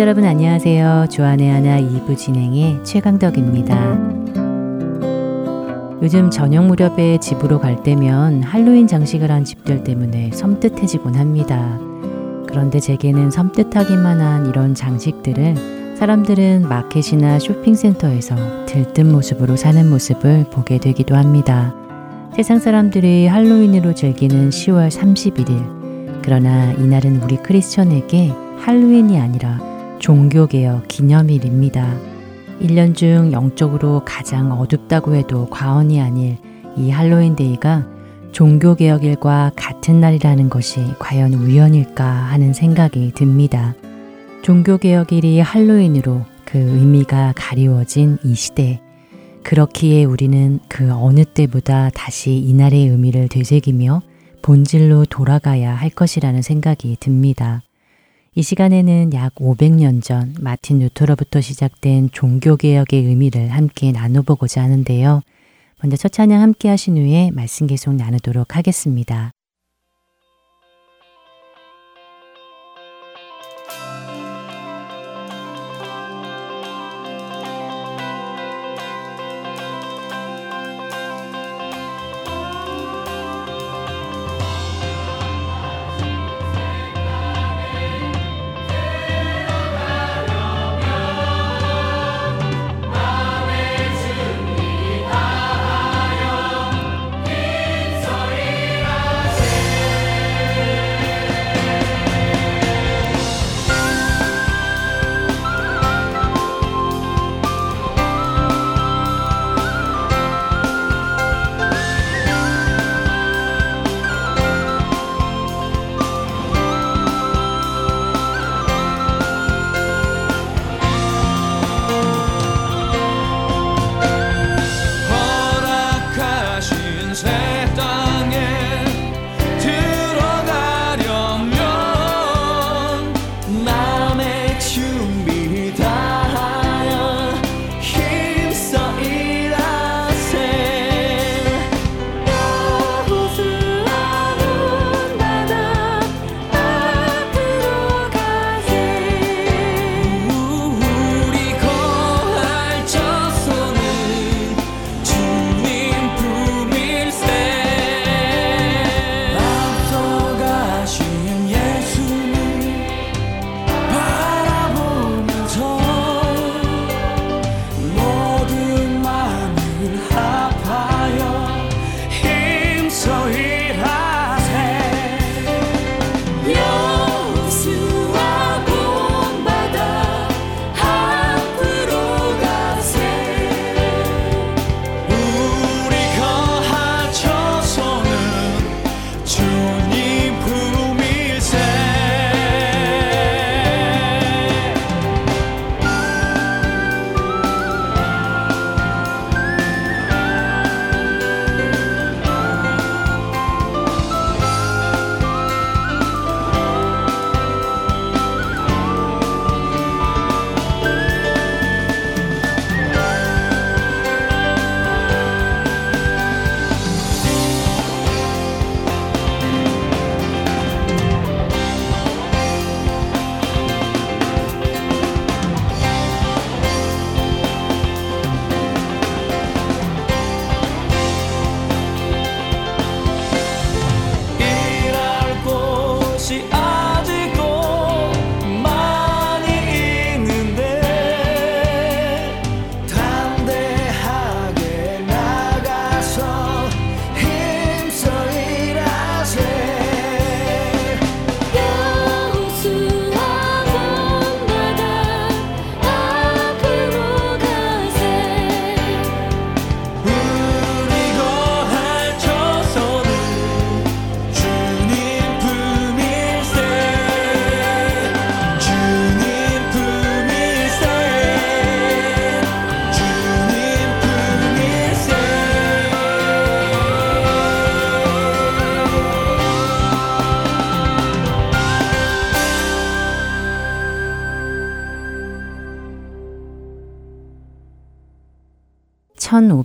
애청자 여러분 안녕하세요. 주안의 하나 2부 진행의 최강덕입니다. 요즘 저녁 무렵에 집으로 갈 때면 할로윈 장식을 한 집들 때문에 섬뜩해지곤 합니다. 그런데 제게는 섬뜩하기만 한 이런 장식들을 사람들은 마켓이나 쇼핑센터에서 들뜬 모습으로 사는 모습을 보게 되기도 합니다. 세상 사람들이 할로윈으로 즐기는 10월 31일. 그러나 이날은 우리 크리스천에게 할로윈이 아니라 종교개혁 기념일입니다. 1년 중 영적으로 가장 어둡다고 해도 과언이 아닐 이 할로윈 데이가 종교개혁일과 같은 날이라는 것이 과연 우연일까 하는 생각이 듭니다. 종교개혁일이 할로윈으로 그 의미가 가리워진 이 시대. 그렇기에 우리는 그 어느 때보다 다시 이날의 의미를 되새기며 본질로 돌아가야 할 것이라는 생각이 듭니다. 이 시간에는 약 500년 전 마틴 루터로부터 시작된 종교개혁의 의미를 함께 나눠보고자 하는데요. 먼저 첫 찬양 함께 하신 후에 말씀 계속 나누도록 하겠습니다.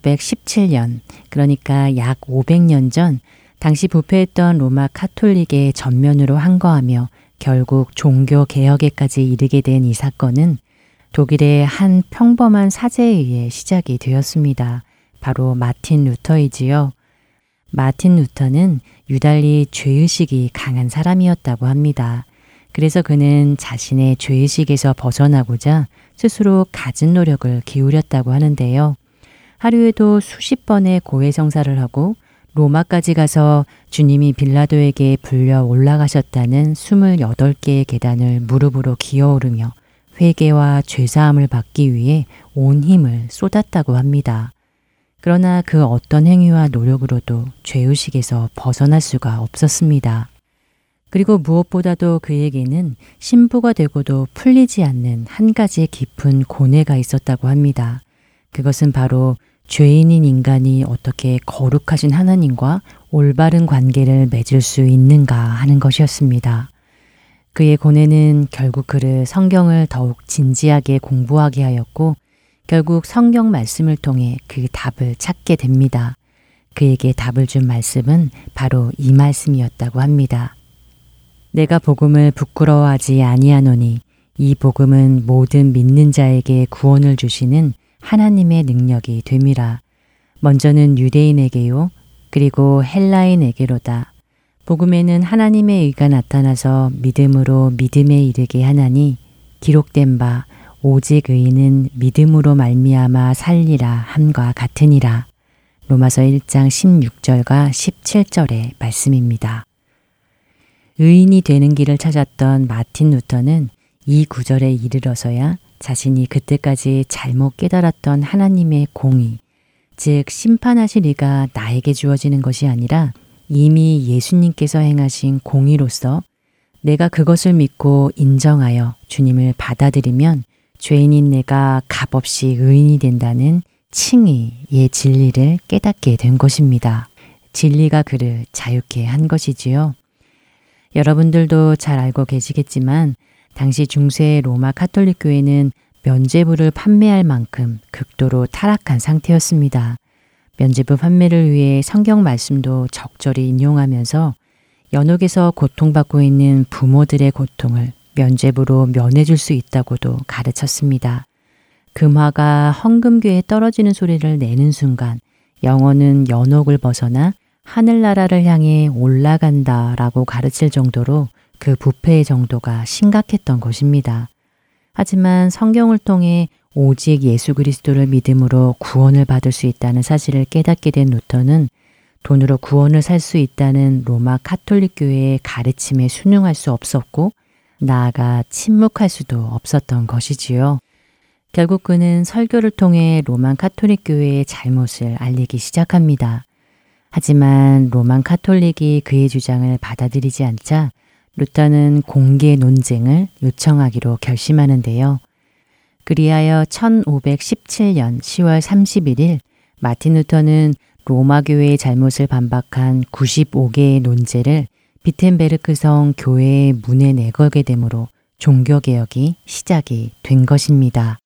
(1517년) 그러니까 약 (500년) 전 당시 부패했던 로마 카톨릭의 전면으로 항거하며 결국 종교 개혁에까지 이르게 된 이 사건은 독일의 한 평범한 사제에 의해 시작이 되었습니다. 바로 마틴 루터이지요. 마틴 루터는 유달리 죄의식이 강한 사람이었다고 합니다. 그래서 그는 자신의 죄의식에서 벗어나고자 스스로 갖은 노력을 기울였다고 하는데요. 하루에도 수십 번의 고해성사를 하고 로마까지 가서 주님이 빌라도에게 불려 올라가셨다는 28개의 계단을 무릎으로 기어오르며 회개와 죄사함을 받기 위해 온 힘을 쏟았다고 합니다. 그러나 그 어떤 행위와 노력으로도 죄의식에서 벗어날 수가 없었습니다. 그리고 무엇보다도 그에게는 신부가 되고도 풀리지 않는 한 가지 깊은 고뇌가 있었다고 합니다. 그것은 바로 죄인인 인간이 어떻게 거룩하신 하나님과 올바른 관계를 맺을 수 있는가 하는 것이었습니다. 그의 고뇌는 결국 그를 성경을 더욱 진지하게 공부하게 하였고 결국 성경 말씀을 통해 그 답을 찾게 됩니다. 그에게 답을 준 말씀은 바로 이 말씀이었다고 합니다. 내가 복음을 부끄러워하지 아니하노니 이 복음은 모든 믿는 자에게 구원을 주시는 하나님의 능력이 됨이라. 먼저는 유대인에게요. 그리고 헬라인에게로다. 복음에는 하나님의 의가 나타나서 믿음으로 믿음에 이르게 하나니 기록된 바 오직 의인은 믿음으로 말미암아 살리라 함과 같으니라. 로마서 1장 16절과 17절의 말씀입니다. 의인이 되는 길을 찾았던 마틴 루터는 이 구절에 이르러서야 자신이 그때까지 잘못 깨달았던 하나님의 공의, 즉 심판하실 이가 나에게 주어지는 것이 아니라 이미 예수님께서 행하신 공의로서 내가 그것을 믿고 인정하여 주님을 받아들이면 죄인인 내가 값없이 의인이 된다는 칭의의 진리를 깨닫게 된 것입니다. 진리가 그를 자유케 한 것이지요. 여러분들도 잘 알고 계시겠지만 당시 중세 로마 카톨릭 교회는 면제부를 판매할 만큼 극도로 타락한 상태였습니다. 면제부 판매를 위해 성경 말씀도 적절히 인용하면서 연옥에서 고통받고 있는 부모들의 고통을 면죄부로 면해줄 수 있다고도 가르쳤습니다. 금화가 헝금괴에 떨어지는 소리를 내는 순간 영혼은 연옥을 벗어나 하늘나라를 향해 올라간다 라고 가르칠 정도로 그 부패의 정도가 심각했던 것입니다. 하지만 성경을 통해 오직 예수 그리스도를 믿음으로 구원을 받을 수 있다는 사실을 깨닫게 된 루터는 돈으로 구원을 살 수 있다는 로마 카톨릭 교회의 가르침에 순응할 수 없었고 나아가 침묵할 수도 없었던 것이지요. 결국 그는 설교를 통해 로만 카톨릭 교회의 잘못을 알리기 시작합니다. 하지만 로만 카톨릭이 그의 주장을 받아들이지 않자 루터는 공개 논쟁을 요청하기로 결심하는데요. 그리하여 1517년 10월 31일 마틴 루터는 로마 교회의 잘못을 반박한 95개의 논제를 비텐베르크성 교회의 문에 내걸게 되므로 종교개혁이 시작이 된 것입니다.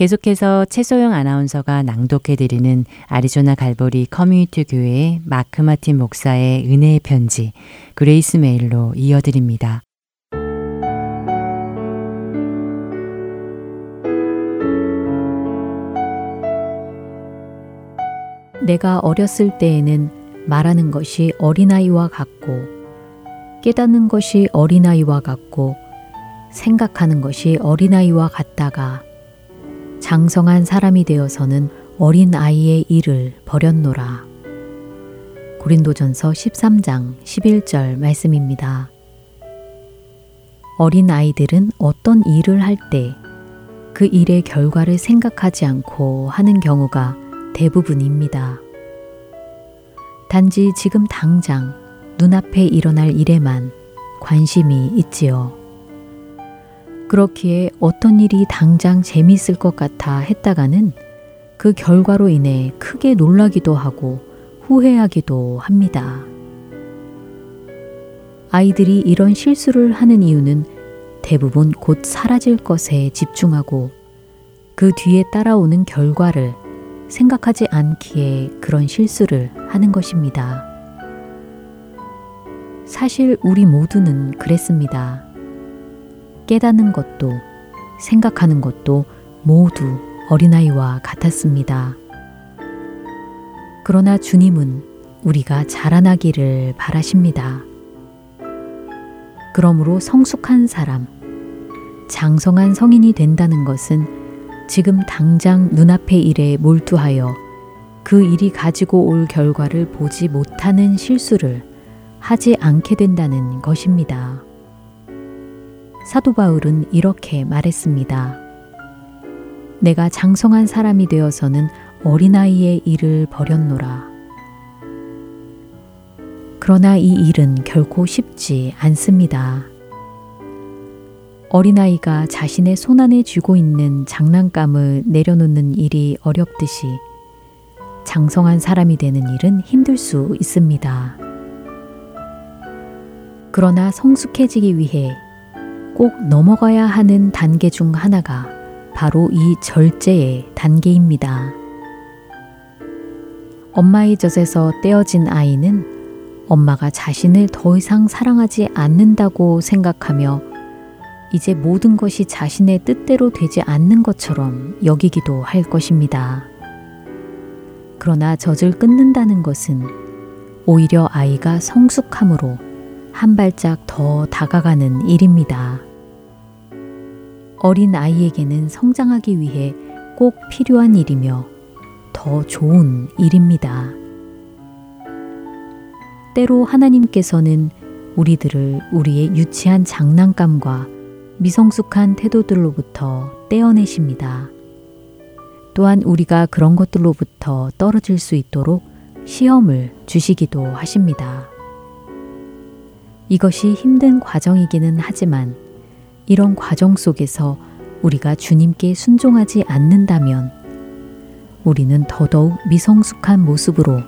계속해서 최소영 아나운서가 낭독해드리는 아리조나 갈보리 커뮤니티 교회의 마크 마틴 목사의 은혜의 편지 Grace Mail로 이어드립니다. 내가 어렸을 때에는 말하는 것이 어린아이와 같고 깨닫는 것이 어린아이와 같고 생각하는 것이 어린아이와 같다가 장성한 사람이 되어서는 어린 아이의 일을 버렸노라. 고린도전서 13장 11절 말씀입니다. 어린 아이들은 어떤 일을 할 때 그 일의 결과를 생각하지 않고 하는 경우가 대부분입니다. 단지 지금 당장 눈앞에 일어날 일에만 관심이 있지요. 그렇기에 어떤 일이 당장 재미있을 것 같아 했다가는 그 결과로 인해 크게 놀라기도 하고 후회하기도 합니다. 아이들이 이런 실수를 하는 이유는 대부분 곧 사라질 것에 집중하고 그 뒤에 따라오는 결과를 생각하지 않기에 그런 실수를 하는 것입니다. 사실 우리 모두는 그랬습니다. 깨닫는 것도 생각하는 것도 모두 어린아이와 같았습니다. 그러나 주님은 우리가 자라나기를 바라십니다. 그러므로 성숙한 사람, 장성한 성인이 된다는 것은 지금 당장 눈앞의 일에 몰두하여 그 일이 가지고 올 결과를 보지 못하는 실수를 하지 않게 된다는 것입니다. 사도 바울은 이렇게 말했습니다. 내가 장성한 사람이 되어서는 어린아이의 일을 버렸노라. 그러나 이 일은 결코 쉽지 않습니다. 어린아이가 자신의 손안에 쥐고 있는 장난감을 내려놓는 일이 어렵듯이 장성한 사람이 되는 일은 힘들 수 있습니다. 그러나 성숙해지기 위해 꼭 넘어가야 하는 단계 중 하나가 바로 이 절제의 단계입니다. 엄마의 젖에서 떼어진 아이는 엄마가 자신을 더 이상 사랑하지 않는다고 생각하며 이제 모든 것이 자신의 뜻대로 되지 않는 것처럼 여기기도 할 것입니다. 그러나 젖을 끊는다는 것은 오히려 아이가 성숙함으로 한 발짝 더 다가가는 일입니다. 어린 아이에게는 성장하기 위해 꼭 필요한 일이며 더 좋은 일입니다. 때로 하나님께서는 우리들을 우리의 유치한 장난감과 미성숙한 태도들로부터 떼어내십니다. 또한 우리가 그런 것들로부터 떨어질 수 있도록 시험을 주시기도 하십니다. 이것이 힘든 과정이기는 하지만 이런 과정 속에서 우리가 주님께 순종하지 않는다면 우리는 더더욱 미성숙한 모습으로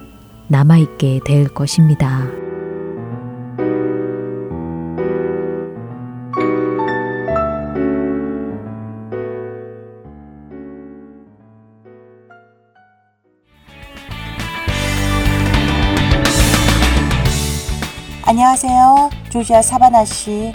남아있게 될 것입니다. 안녕하세요. 조지아 사바나 씨.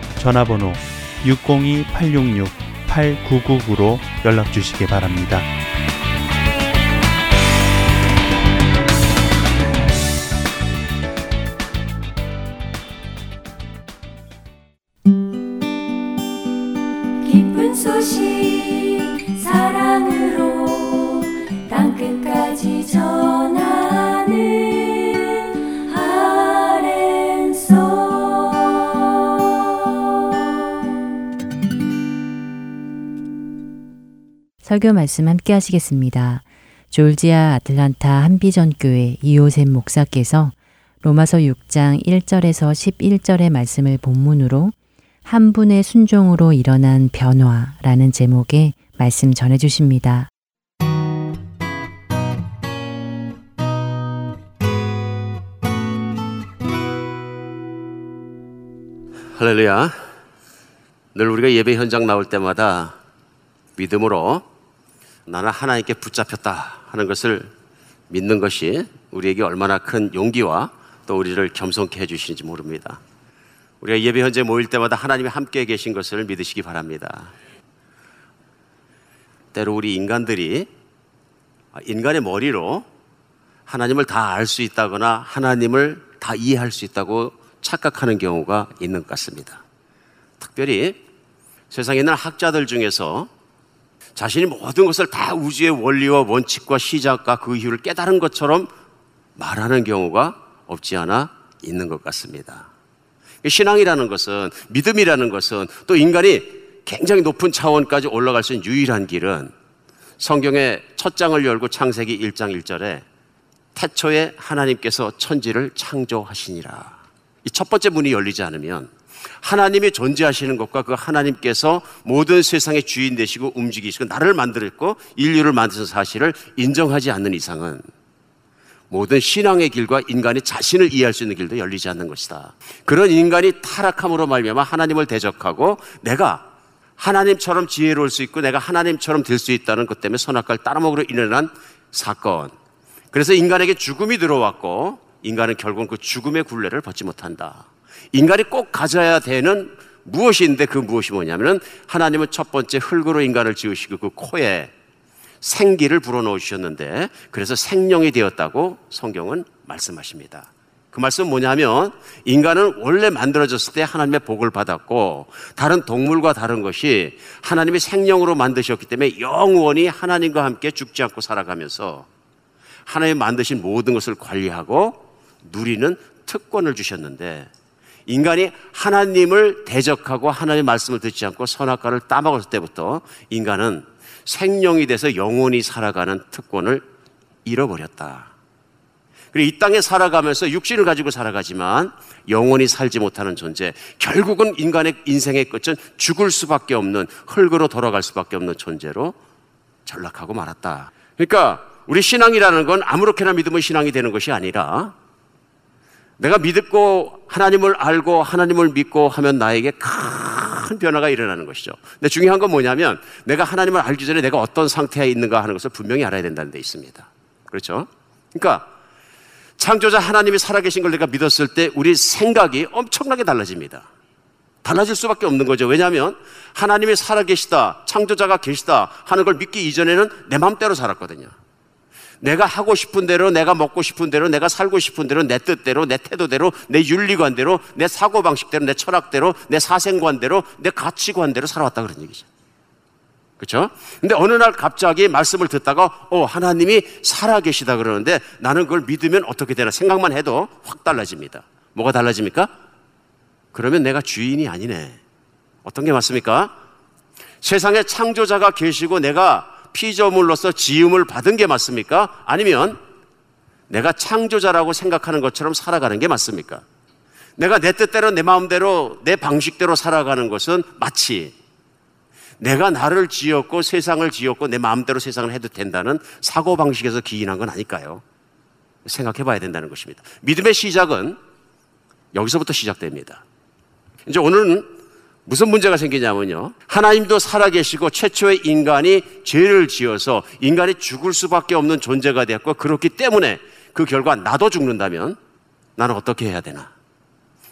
전화번호 602-866-8999로 연락 주시기 바랍니다. 설교 말씀 함께 하시겠습니다. 졸지아 아틀란타 한비전 교회 이호샘 목사께서 로마서 6장 1절에서 11절의 말씀을 본문으로 한 분의 순종으로 일어난 변화라는 제목의 말씀 전해 주십니다. 할렐루야. 늘 우리가 예배 현장 나올 때마다 믿음으로 나는 하나님께 붙잡혔다 하는 것을 믿는 것이 우리에게 얼마나 큰 용기와 또 우리를 겸손케 해주시는지 모릅니다. 우리가 예배 현재 모일 때마다 하나님이 함께 계신 것을 믿으시기 바랍니다. 때로 우리 인간들이 인간의 머리로 하나님을 다 알 수 있다거나 하나님을 다 이해할 수 있다고 착각하는 경우가 있는 것 같습니다. 특별히 세상에 있는 학자들 중에서 자신이 모든 것을 다 우주의 원리와 원칙과 시작과 그 이유를 깨달은 것처럼 말하는 경우가 없지 않아 있는 것 같습니다. 신앙이라는 것은 믿음이라는 것은 또 인간이 굉장히 높은 차원까지 올라갈 수 있는 유일한 길은 성경의 첫 장을 열고 창세기 1장 1절에 태초에 하나님께서 천지를 창조하시니라. 이 첫 번째 문이 열리지 않으면 하나님이 존재하시는 것과 그 하나님께서 모든 세상의 주인 되시고 움직이시고 나를 만들었고 인류를 만드신 사실을 인정하지 않는 이상은 모든 신앙의 길과 인간이 자신을 이해할 수 있는 길도 열리지 않는 것이다. 그런 인간이 타락함으로 말미암아 하나님을 대적하고 내가 하나님처럼 지혜로울 수 있고 내가 하나님처럼 될 수 있다는 것 때문에 선악과를 따라먹으로 일어난 사건. 그래서 인간에게 죽음이 들어왔고 인간은 결국 그 죽음의 굴레를 벗지 못한다. 인간이 꼭 가져야 되는 무엇인데 그 무엇이 뭐냐면은 하나님은 첫 번째 흙으로 인간을 지으시고 그 코에 생기를 불어넣어 주셨는데 그래서 생명이 되었다고 성경은 말씀하십니다. 그 말씀은 뭐냐면 인간은 원래 만들어졌을 때 하나님의 복을 받았고 다른 동물과 다른 것이 하나님의 생명으로 만드셨기 때문에 영원히 하나님과 함께 죽지 않고 살아가면서 하나님 만드신 모든 것을 관리하고 누리는 특권을 주셨는데 인간이 하나님을 대적하고 하나님의 말씀을 듣지 않고 선악과를 따먹을 때부터 인간은 생명이 돼서 영원히 살아가는 특권을 잃어버렸다. 그리고 이 땅에 살아가면서 육신을 가지고 살아가지만 영원히 살지 못하는 존재. 결국은 인간의 인생의 끝은 죽을 수밖에 없는 흙으로 돌아갈 수밖에 없는 존재로 전락하고 말았다. 그러니까 우리 신앙이라는 건 아무렇게나 믿으면 신앙이 되는 것이 아니라 내가 믿고 하나님을 알고 하나님을 믿고 하면 나에게 큰 변화가 일어나는 것이죠. 근데 중요한 건 뭐냐면 내가 하나님을 알기 전에 내가 어떤 상태에 있는가 하는 것을 분명히 알아야 된다는 데 있습니다. 그렇죠? 그러니까 창조자 하나님이 살아계신 걸 내가 믿었을 때 우리 생각이 엄청나게 달라집니다. 달라질 수밖에 없는 거죠. 왜냐하면 하나님이 살아계시다, 창조자가 계시다 하는 걸 믿기 이전에는 내 마음대로 살았거든요. 내가 하고 싶은 대로, 내가 먹고 싶은 대로, 내가 살고 싶은 대로, 내 뜻대로, 내 태도대로, 내 윤리관대로, 내 사고방식대로, 내 철학대로, 내 사생관대로, 내 가치관대로 살아왔다 그런 얘기죠. 그렇죠? 근데 어느 날 갑자기 말씀을 듣다가 어 하나님이 살아계시다 그러는데 나는 그걸 믿으면 어떻게 되나 생각만 해도 확 달라집니다. 뭐가 달라집니까? 그러면 내가 주인이 아니네. 어떤 게 맞습니까? 세상에 창조자가 계시고 내가 피조물로서 지음을 받은 게 맞습니까? 아니면 내가 창조자라고 생각하는 것처럼 살아가는 게 맞습니까? 내가 내 뜻대로 내 마음대로 내 방식대로 살아가는 것은 마치 내가 나를 지었고 세상을 지었고 내 마음대로 세상을 해도 된다는 사고 방식에서 기인한 건 아닐까요? 생각해 봐야 된다는 것입니다. 믿음의 시작은 여기서부터 시작됩니다. 이제 오늘은 무슨 문제가 생기냐면요. 하나님도 살아계시고 최초의 인간이 죄를 지어서 인간이 죽을 수밖에 없는 존재가 되었고 그렇기 때문에 그 결과 나도 죽는다면 나는 어떻게 해야 되나?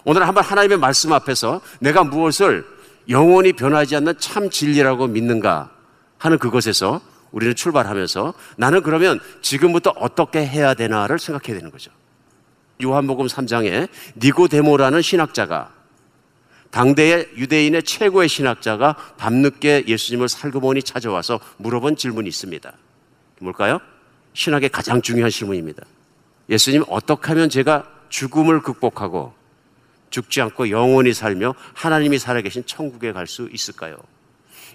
오늘 한번 하나님의 말씀 앞에서 내가 무엇을 영원히 변하지 않는 참 진리라고 믿는가 하는 그것에서 우리는 출발하면서 나는 그러면 지금부터 어떻게 해야 되나를 생각해야 되는 거죠. 요한복음 3장에 니고데모라는 신학자가 당대의 유대인의 최고의 신학자가 밤늦게 예수님을 살그머니 찾아와서 물어본 질문이 있습니다. 뭘까요? 신학의 가장 중요한 질문입니다. 예수님, 어떻게 하면 제가 죽음을 극복하고 죽지 않고 영원히 살며 하나님이 살아계신 천국에 갈 수 있을까요?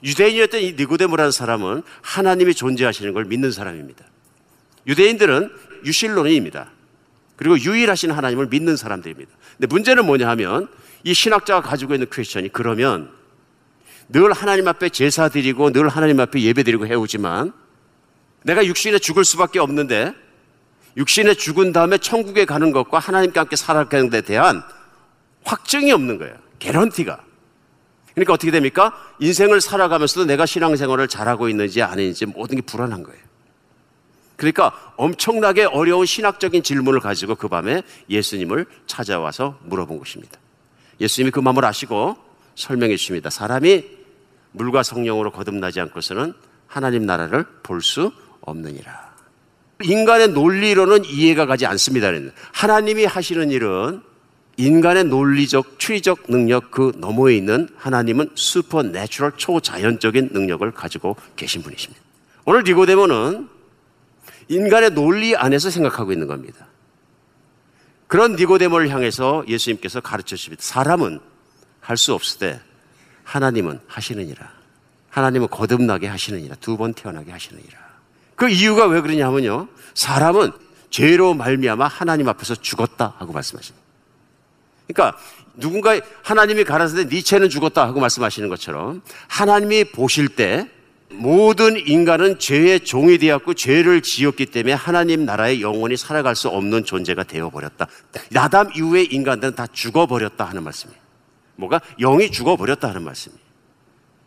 유대인이었던 이 니고데모라는 사람은 하나님이 존재하시는 걸 믿는 사람입니다. 유대인들은 유실론입니다. 그리고 유일하신 하나님을 믿는 사람들입니다. 근데 문제는 뭐냐 하면 이 신학자가 가지고 있는 퀘스천이 그러면 늘 하나님 앞에 제사 드리고 늘 하나님 앞에 예배 드리고 해오지만 내가 육신에 죽을 수밖에 없는데 육신에 죽은 다음에 천국에 가는 것과 하나님과 함께 살아가는 데 대한 확증이 없는 거예요. 개런티가. 그러니까 어떻게 됩니까? 인생을 살아가면서도 내가 신앙생활을 잘하고 있는지 아닌지 모든 게 불안한 거예요. 그러니까 엄청나게 어려운 신학적인 질문을 가지고 그 밤에 예수님을 찾아와서 물어본 것입니다. 예수님이 그 마음을 아시고 설명해 주십니다. 사람이 물과 성령으로 거듭나지 않고서는 하나님 나라를 볼 수 없느니라. 인간의 논리로는 이해가 가지 않습니다. 하나님이 하시는 일은 인간의 논리적, 추리적 능력 그 너머에 있는 하나님은 supernatural 초자연적인 능력을 가지고 계신 분이십니다. 오늘 니고데모는 인간의 논리 안에서 생각하고 있는 겁니다. 그런 니고데모를 향해서 예수님께서 가르쳐 주십니다. 사람은 할 수 없을 때 하나님은 하시느니라. 하나님은 거듭나게 하시느니라. 두 번 태어나게 하시느니라. 그 이유가 왜 그러냐면요. 사람은 죄로 말미암아 하나님 앞에서 죽었다 하고 말씀하십니다. 그러니까 누군가 하나님이 가라사대 니체는 죽었다 하고 말씀하시는 것처럼 하나님이 보실 때 모든 인간은 죄의 종이 되었고 죄를 지었기 때문에 하나님 나라에 영원히 살아갈 수 없는 존재가 되어버렸다. 나담 이후의 인간들은 다 죽어버렸다 하는 말씀이에요. 뭐가? 영이 죽어버렸다 하는 말씀이에요.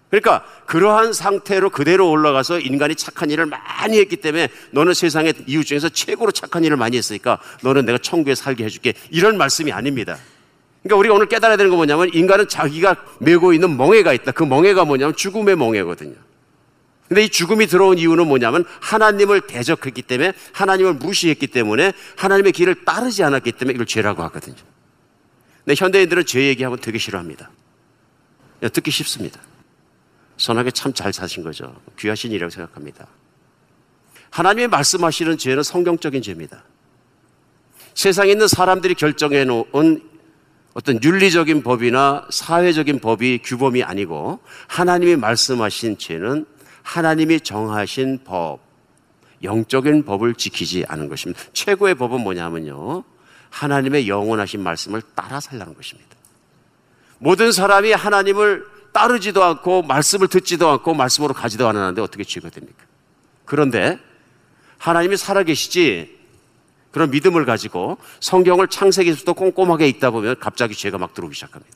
그러니까 그러한 상태로 그대로 올라가서 인간이 착한 일을 많이 했기 때문에 너는 세상의 이웃 중에서 최고로 착한 일을 많이 했으니까 너는 내가 천국에 살게 해줄게. 이런 말씀이 아닙니다. 그러니까 우리가 오늘 깨달아야 되는 건 뭐냐면 인간은 자기가 메고 있는 멍해가 있다. 그 멍해가 뭐냐면 죽음의 멍해거든요. 근데 이 죽음이 들어온 이유는 뭐냐면 하나님을 대적했기 때문에 하나님을 무시했기 때문에 하나님의 길을 따르지 않았기 때문에 이걸 죄라고 하거든요. 근데 현대인들은 죄 얘기하면 되게 싫어합니다. 듣기 쉽습니다. 선하게 참 잘 사신 거죠. 귀하신 일이라고 생각합니다. 하나님이 말씀하시는 죄는 성경적인 죄입니다. 세상에 있는 사람들이 결정해 놓은 어떤 윤리적인 법이나 사회적인 법이 규범이 아니고 하나님이 말씀하신 죄는 하나님이 정하신 법, 영적인 법을 지키지 않은 것입니다. 최고의 법은 뭐냐면요. 하나님의 영원하신 말씀을 따라 살라는 것입니다. 모든 사람이 하나님을 따르지도 않고 말씀을 듣지도 않고 말씀으로 가지도 않았는데 어떻게 죄가 됩니까? 그런데 하나님이 살아계시지 그런 믿음을 가지고 성경을 창세기부터 꼼꼼하게 읽다 보면 갑자기 죄가 막 들어오기 시작합니다.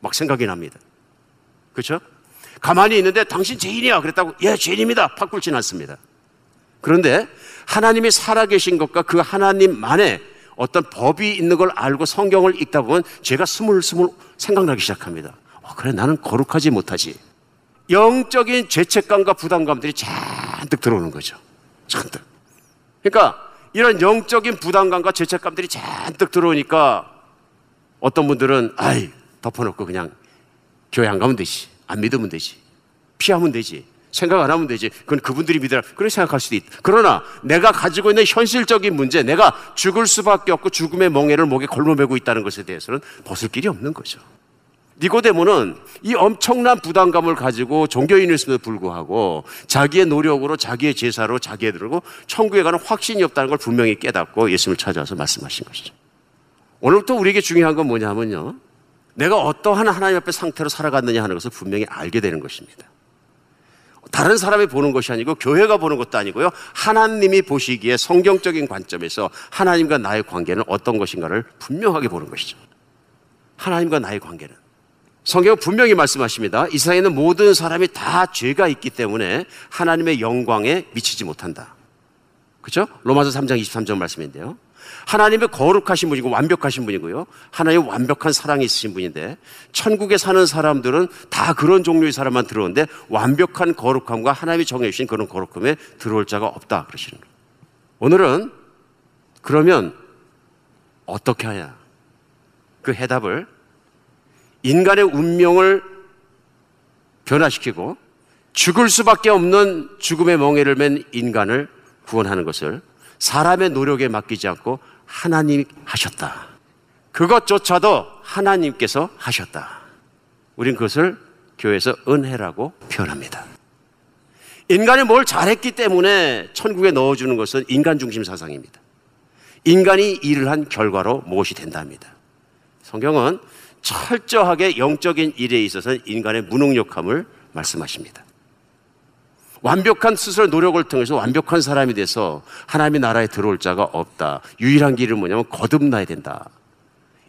막 생각이 납니다. 그렇죠? 가만히 있는데 당신 죄인이야 그랬다고 예 죄인입니다 팍 굴진 않습니다. 그런데 하나님이 살아계신 것과 그 하나님만의 어떤 법이 있는 걸 알고 성경을 읽다 보면 죄가 스물스물 생각나기 시작합니다. 어, 그래 나는 거룩하지 못하지. 영적인 죄책감과 부담감들이 잔뜩 들어오는 거죠. 잔뜩. 그러니까 이런 영적인 부담감과 죄책감들이 잔뜩 들어오니까 어떤 분들은 아이 덮어놓고 그냥 교회 안 가면 되지 안 믿으면 되지. 피하면 되지. 생각 안 하면 되지. 그건 그분들이 믿으라. 그렇게 생각할 수도 있다 그러나 내가 가지고 있는 현실적인 문제 내가 죽을 수밖에 없고 죽음의 멍에를 목에 걸머매고 있다는 것에 대해서는 벗을 길이 없는 거죠. 니고데모는 이 엄청난 부담감을 가지고 종교인이었음에도 불구하고 자기의 노력으로 자기의 제사로 자기의 들고 천국에 가는 확신이 없다는 걸 분명히 깨닫고 예수님을 찾아와서 말씀하신 것이죠. 오늘부터 우리에게 중요한 건 뭐냐면요. 내가 어떠한 하나님 앞에 상태로 살아갔느냐 하는 것을 분명히 알게 되는 것입니다. 다른 사람이 보는 것이 아니고 교회가 보는 것도 아니고요. 하나님이 보시기에 성경적인 관점에서 하나님과 나의 관계는 어떤 것인가를 분명하게 보는 것이죠. 하나님과 나의 관계는 성경은 분명히 말씀하십니다. 이 세상에는 모든 사람이 다 죄가 있기 때문에 하나님의 영광에 미치지 못한다. 그렇죠? 로마서 3장 23절 말씀인데요. 하나님의 거룩하신 분이고 완벽하신 분이고요. 하나님 완벽한 사랑이 있으신 분인데 천국에 사는 사람들은 다 그런 종류의 사람만 들어오는데 완벽한 거룩함과 하나님이 정해 주신 그런 거룩함에 들어올 자가 없다 그러시는 거예요. 오늘은 그러면 어떻게 하냐? 그 해답을 인간의 운명을 변화시키고 죽을 수밖에 없는 죽음의 멍에를 맨 인간을 구원하는 것을 사람의 노력에 맡기지 않고 하나님이 하셨다. 그것조차도 하나님께서 하셨다. 우린 그것을 교회에서 은혜라고 표현합니다. 인간이 뭘 잘했기 때문에 천국에 넣어주는 것은 인간 중심 사상입니다. 인간이 일을 한 결과로 무엇이 된답니다. 성경은 철저하게 영적인 일에 있어서는 인간의 무능력함을 말씀하십니다. 완벽한 스스로 노력을 통해서 완벽한 사람이 돼서 하나님의 나라에 들어올 자가 없다. 유일한 길은 뭐냐면 거듭나야 된다.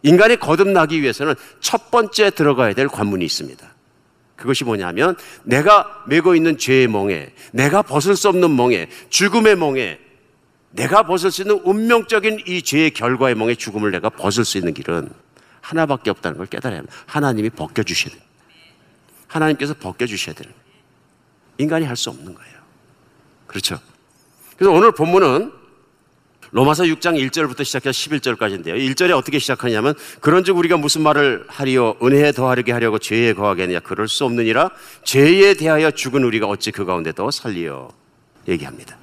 인간이 거듭나기 위해서는 첫 번째 들어가야 될 관문이 있습니다. 그것이 뭐냐면 내가 메고 있는 죄의 멍에, 내가 벗을 수 없는 멍에, 죽음의 멍에, 내가 벗을 수 있는 운명적인 이 죄의 결과의 멍에 죽음을 내가 벗을 수 있는 길은 하나밖에 없다는 걸 깨달아야 합니다. 하나님이 벗겨주셔야 됩니다. 하나님께서 벗겨주셔야 거예요. 인간이 할 수 없는 거예요. 그렇죠? 그래서 오늘 본문은 로마서 6장 1절부터 시작해서 11절까지인데요. 1절에 어떻게 시작하냐면 그런즉 우리가 무슨 말을 하리요 은혜에 더하게 하려고 죄에 거하겠느냐 그럴 수 없느니라 죄에 대하여 죽은 우리가 어찌 그 가운데 더 살리요 얘기합니다.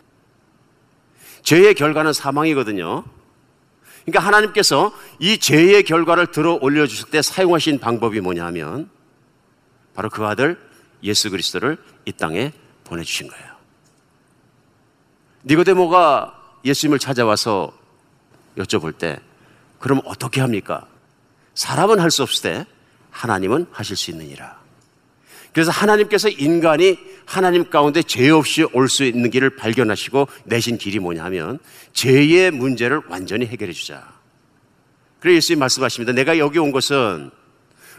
죄의 결과는 사망이거든요. 그러니까 하나님께서 이 죄의 결과를 들어 올려 주실 때 사용하신 방법이 뭐냐면 바로 그 아들 예수 그리스도를 이 땅에 보내주신 거예요. 니고데모가 예수님을 찾아와서 여쭤볼 때 그럼 어떻게 합니까? 사람은 할 수 없을 때 하나님은 하실 수 있느니라. 그래서 하나님께서 인간이 하나님 가운데 죄 없이 올 수 있는 길을 발견하시고 내신 길이 뭐냐면 죄의 문제를 완전히 해결해 주자. 그래서 예수님 말씀하십니다. 내가 여기 온 것은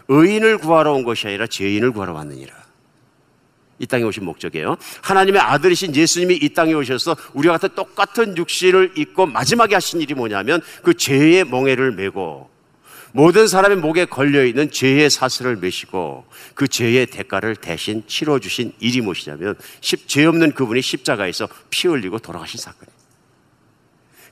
의인을 구하러 온 것이 아니라 죄인을 구하러 왔느니라. 이 땅에 오신 목적이에요. 하나님의 아들이신 예수님이 이 땅에 오셔서 우리와 같은 똑같은 육신을 입고 마지막에 하신 일이 뭐냐면 그 죄의 멍에를 메고 모든 사람의 목에 걸려 있는 죄의 사슬을 메시고 그 죄의 대가를 대신 치러 주신 일이 무엇이냐면 죄 없는 그분이 십자가에서 피 흘리고 돌아가신 사건이에요.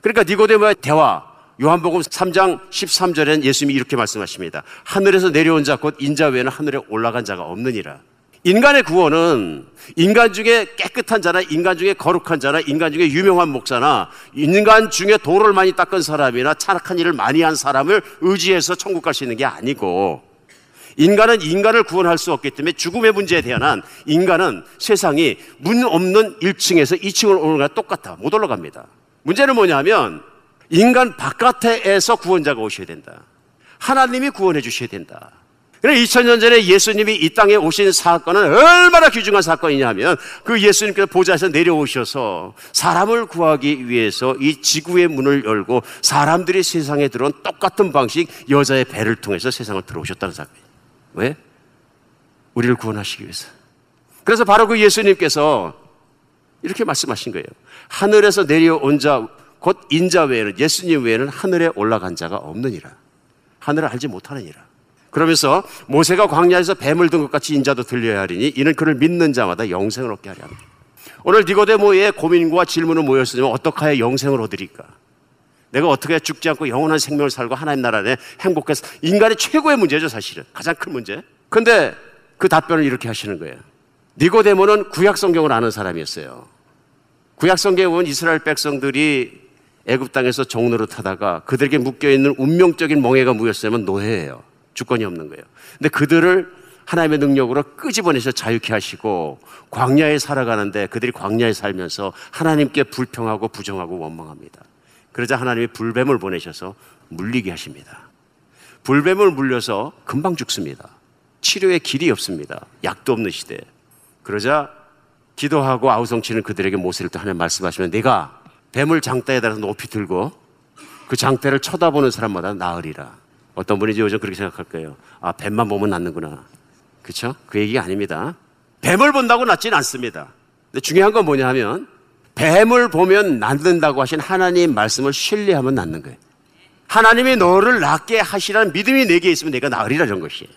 그러니까 니고데모의 대화 요한복음 3장 13절엔 예수님이 이렇게 말씀하십니다. 하늘에서 내려온 자 곧 인자 외에는 하늘에 올라간 자가 없느니라. 인간의 구원은 인간 중에 깨끗한 자나 인간 중에 거룩한 자나 인간 중에 유명한 목사나 인간 중에 도를 많이 닦은 사람이나 찬악한 일을 많이 한 사람을 의지해서 천국 갈 수 있는 게 아니고 인간은 인간을 구원할 수 없기 때문에 죽음의 문제에 대한 인간은 세상이 문 없는 1층에서 2층을 오는 거랑 똑같아. 못 올라갑니다. 문제는 뭐냐면 인간 바깥에서 구원자가 오셔야 된다. 하나님이 구원해 주셔야 된다. 그래 2000년 전에 예수님이 이 땅에 오신 사건은 얼마나 귀중한 사건이냐면 그 예수님께서 보좌에서 내려오셔서 사람을 구하기 위해서 이 지구의 문을 열고 사람들이 세상에 들어온 똑같은 방식 여자의 배를 통해서 세상을 들어오셨다는 사건이에요. 왜? 우리를 구원하시기 위해서. 그래서 바로 그 예수님께서 이렇게 말씀하신 거예요. 하늘에서 내려온 자, 곧 인자 외에는, 예수님 외에는 하늘에 올라간 자가 없느니라. 하늘을 알지 못하느니라. 그러면서 모세가 광야에서 뱀을 든 것 같이 인자도 들려야 하리니 이는 그를 믿는 자마다 영생을 얻게 하려 합니다. 오늘 니고데모의 고민과 질문을 모였으면 어떻게 하여 영생을 얻으리까? 내가 어떻게 죽지 않고 영원한 생명을 살고 하나님 나라 내 행복해서 인간의 최고의 문제죠 사실은 가장 큰 문제. 근데 그 답변을 이렇게 하시는 거예요. 니고데모는 구약 성경을 아는 사람이었어요. 구약 성경에 이스라엘 백성들이 애굽 땅에서 종로를 타다가 그들에게 묶여 있는 운명적인 멍해가 무엇이냐면 노예예요. 주권이 없는 거예요. 근데 그들을 하나님의 능력으로 끄집어내서 자유케 하시고 광야에 살아가는데 그들이 광야에 살면서 하나님께 불평하고 부정하고 원망합니다. 그러자 하나님이 불뱀을 보내셔서 물리게 하십니다. 불뱀을 물려서 금방 죽습니다. 치료의 길이 없습니다. 약도 없는 시대. 그러자 기도하고 아우성치는 그들에게 모세를 또 하나님 말씀하시면 내가 뱀을 장대에 달아서 높이 들고 그 장대를 쳐다보는 사람마다 나으리라. 어떤 분이 요즘 그렇게 생각할 거예요. 아, 뱀만 보면 낫는구나. 그렇죠? 그 얘기가 아닙니다. 뱀을 본다고 낫지는 않습니다. 근데 중요한 건 뭐냐 하면 뱀을 보면 낫는다고 하신 하나님 말씀을 신뢰하면 낫는 거예요. 하나님이 너를 낫게 하시라는 믿음이 내게 있으면 내가 나으리라는 것이에요.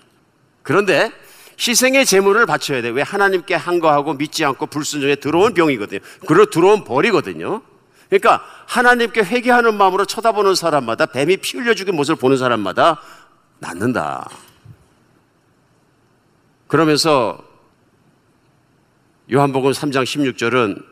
그런데 희생의 제물을 바쳐야 돼. 왜 하나님께 한 거하고 믿지 않고 불순종에 들어온 병이거든요. 그리고 들어온 벌이거든요. 그러니까 하나님께 회개하는 마음으로 쳐다보는 사람마다 뱀이 피 흘려 죽인 모습을 보는 사람마다 낫는다. 그러면서 요한복음 3장 16절은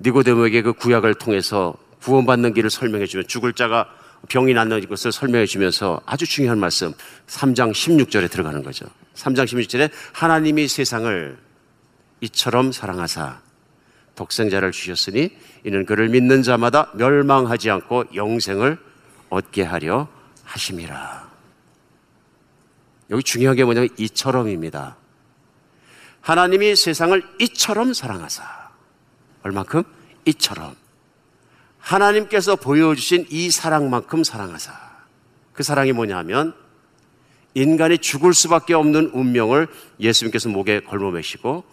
니고데모에게 그 구약을 통해서 구원받는 길을 설명해 주면 죽을 자가 병이 낫는 것을 설명해 주면서 아주 중요한 말씀 3장 16절에 들어가는 거죠. 3장 16절에 하나님이 세상을 이처럼 사랑하사 독생자를 주셨으니 이는 그를 믿는 자마다 멸망하지 않고 영생을 얻게 하려 하심이라. 여기 중요한 게 뭐냐면 이처럼입니다. 하나님이 세상을 이처럼 사랑하사. 얼만큼? 이처럼. 하나님께서 보여주신 이 사랑만큼 사랑하사. 그 사랑이 뭐냐면 인간이 죽을 수밖에 없는 운명을 예수님께서 목에 걸머 매시고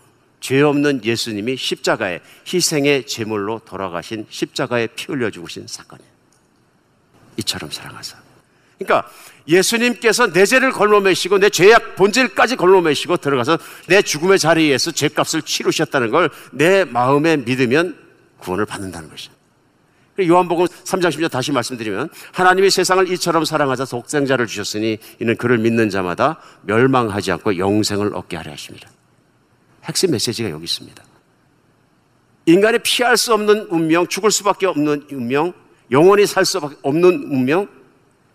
죄 없는 예수님이 십자가에 희생의 제물로 돌아가신 십자가에 피 흘려 죽으신 사건이에요. 이처럼 사랑하사. 그러니까 예수님께서 내 죄를 걸러매시고 내 죄악 본질까지 걸러매시고 들어가서 내 죽음의 자리에서 죄값을 치르셨다는 걸 내 마음에 믿으면 구원을 받는다는 것이죠. 요한복음 3장 10절 다시 말씀드리면 하나님이 세상을 이처럼 사랑하사 독생자를 주셨으니 이는 그를 믿는 자마다 멸망하지 않고 영생을 얻게 하려 하십니다. 핵심 메시지가 여기 있습니다. 인간이 피할 수 없는 운명, 죽을 수밖에 없는 운명, 영원히 살 수밖에 없는 운명,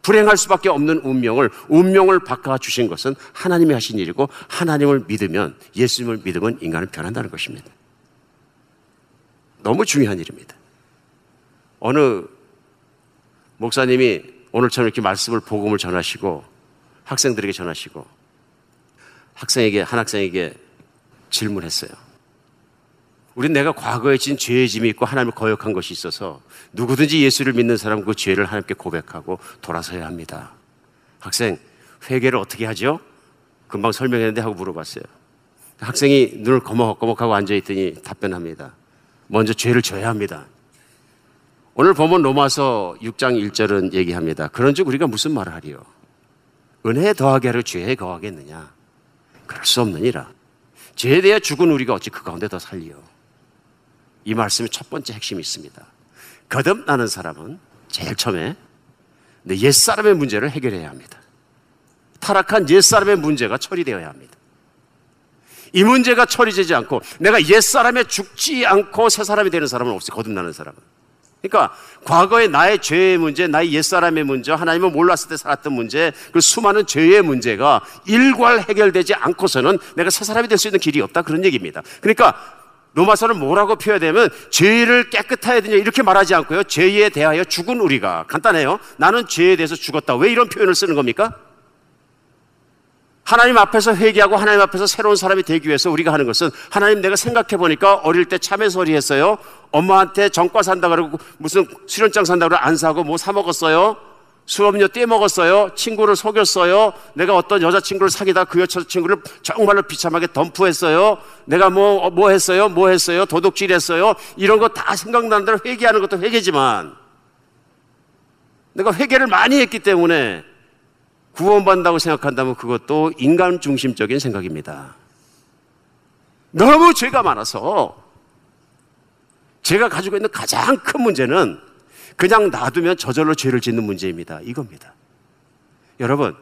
불행할 수밖에 없는 운명을 운명을 바꿔 주신 것은 하나님이 하신 일이고 하나님을 믿으면 예수님을 믿으면 인간은 변한다는 것입니다. 너무 중요한 일입니다. 어느 목사님이 오늘처럼 이렇게 말씀을 복음을 전하시고 학생들에게 전하시고 학생에게 한 학생에게 질문했어요. 우린 내가 과거에 진 죄의 짐이 있고 하나님을 거역한 것이 있어서 누구든지 예수를 믿는 사람은 그 죄를 하나님께 고백하고 돌아서야 합니다. 학생, 회개를 어떻게 하죠? 금방 설명했는데 하고 물어봤어요. 학생이 눈을 거먹거먹하고 앉아있더니 답변합니다. 먼저 죄를 져야 합니다. 오늘 보면 로마서 6장 1절은 얘기합니다. 그런즉 우리가 무슨 말을 하리요? 은혜에 더하게 하려 죄에 거하겠느냐? 그럴 수 없느니라. 죄에 대해 죽은 우리가 어찌 그 가운데 더 살리요? 이 말씀의 첫 번째 핵심이 있습니다. 거듭나는 사람은 제일 처음에 내 옛사람의 문제를 해결해야 합니다. 타락한 옛사람의 문제가 처리되어야 합니다. 이 문제가 처리되지 않고 내가 옛사람에 죽지 않고 새 사람이 되는 사람은 없어요. 거듭나는 사람은. 그러니까 과거의 나의 죄의 문제, 나의 옛사람의 문제, 하나님을 몰랐을 때 살았던 문제, 그 수많은 죄의 문제가 일괄 해결되지 않고서는 내가 새 사람이 될 수 있는 길이 없다 그런 얘기입니다. 그러니까 로마서는 뭐라고 표현되면 죄를 깨끗하야 되냐 이렇게 말하지 않고요. 죄에 대하여 죽은 우리가 간단해요. 나는 죄에 대해서 죽었다. 왜 이런 표현을 쓰는 겁니까? 하나님 앞에서 회개하고 하나님 앞에서 새로운 사람이 되기 위해서 우리가 하는 것은 하나님 내가 생각해 보니까 어릴 때 참외 소리 했어요. 엄마한테 정과 산다 그러고 무슨 수련장 산다 그러고 안 사고 뭐 사 먹었어요. 수업료 떼 먹었어요. 친구를 속였어요. 내가 어떤 여자친구를 사귀다 그 여자친구를 정말로 비참하게 덤프했어요. 내가 뭐, 뭐 했어요? 뭐 했어요? 도둑질 했어요? 이런 거 다 생각나는 대로 회개하는 것도 회개지만 내가 회개를 많이 했기 때문에 구원받는다고 생각한다면 그것도 인간 중심적인 생각입니다. 너무 죄가 많아서 제가 가지고 있는 가장 큰 문제는 그냥 놔두면 저절로 죄를 짓는 문제입니다. 이겁니다. 여러분,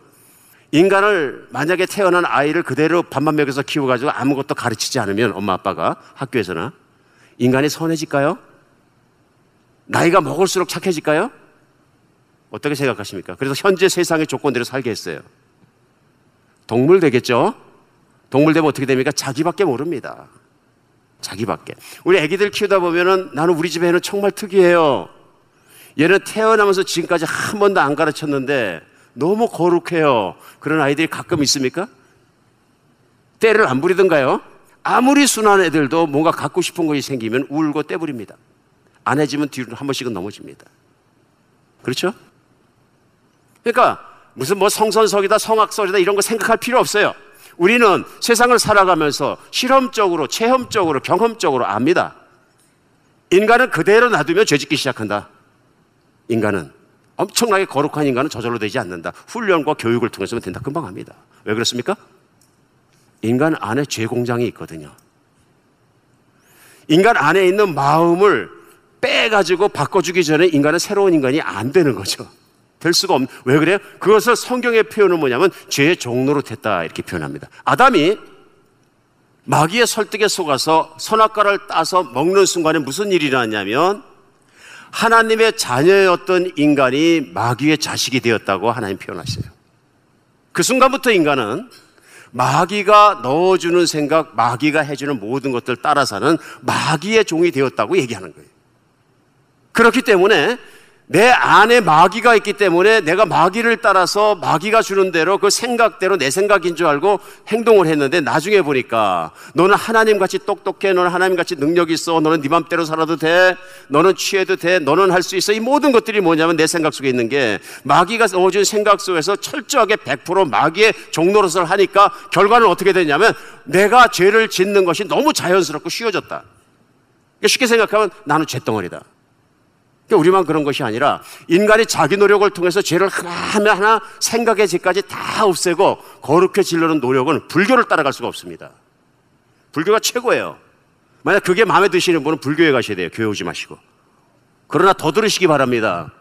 인간을 만약에 태어난 아이를 그대로 밥만 먹여서 키워가지고 아무것도 가르치지 않으면 엄마 아빠가 학교에서나 인간이 선해질까요? 나이가 먹을수록 착해질까요? 어떻게 생각하십니까? 그래서 현재 세상의 조건대로 살게 했어요. 동물 되겠죠? 동물 되면 어떻게 됩니까? 자기밖에 모릅니다. 자기밖에. 우리 애기들 키우다 보면은 나는 우리 집 애는 정말 특이해요. 얘는 태어나면서 지금까지 한 번도 안 가르쳤는데 너무 거룩해요. 그런 아이들이 가끔 있습니까? 때를 안 부리던가요? 아무리 순한 애들도 뭔가 갖고 싶은 것이 생기면 울고 떼부립니다. 안 해지면 뒤로 한 번씩은 넘어집니다. 그렇죠? 그러니까 무슨 뭐 성선설이다 성악설이다 이런 거 생각할 필요 없어요. 우리는 세상을 살아가면서 실험적으로 체험적으로 경험적으로 압니다. 인간은 그대로 놔두면 죄짓기 시작한다. 인간은 엄청나게 거룩한 인간은 저절로 되지 않는다. 훈련과 교육을 통해서만 된다. 금방 합니다. 왜 그렇습니까? 인간 안에 죄 공장이 있거든요. 인간 안에 있는 마음을 빼가지고 바꿔주기 전에 인간은 새로운 인간이 안 되는 거죠. 될 수가 없. 왜 그래요? 그것을 성경의 표현은 뭐냐면 죄의 종로로 됐다 이렇게 표현합니다. 아담이 마귀의 설득에 속아서 선악과를 따서 먹는 순간에 무슨 일이 일어났냐면 하나님의 자녀였던 인간이 마귀의 자식이 되었다고 하나님 표현하세요. 그 순간부터 인간은 마귀가 넣어주는 생각, 마귀가 해주는 모든 것들 따라 사는 마귀의 종이 되었다고 얘기하는 거예요. 그렇기 때문에 내 안에 마귀가 있기 때문에 내가 마귀를 따라서 마귀가 주는 대로 그 생각대로 내 생각인 줄 알고 행동을 했는데 나중에 보니까 너는 하나님 같이 똑똑해, 너는 하나님 같이 능력 있어, 너는 네 맘대로 살아도 돼, 너는 취해도 돼, 너는 할 수 있어. 이 모든 것들이 뭐냐면 내 생각 속에 있는 게 마귀가 넣어준 생각 속에서 철저하게 100% 마귀의 종노릇을 하니까 결과는 어떻게 되냐면 내가 죄를 짓는 것이 너무 자연스럽고 쉬워졌다. 그러니까 쉽게 생각하면 나는 죄덩어리다. 그러니까 우리만 그런 것이 아니라 인간이 자기 노력을 통해서 죄를 하나하나 하나 생각의 죄까지 다 없애고 거룩해지려는 노력은 불교를 따라갈 수가 없습니다. 불교가 최고예요. 만약 그게 마음에 드시는 분은 불교에 가셔야 돼요. 교회 오지 마시고. 그러나 더 들으시기 바랍니다.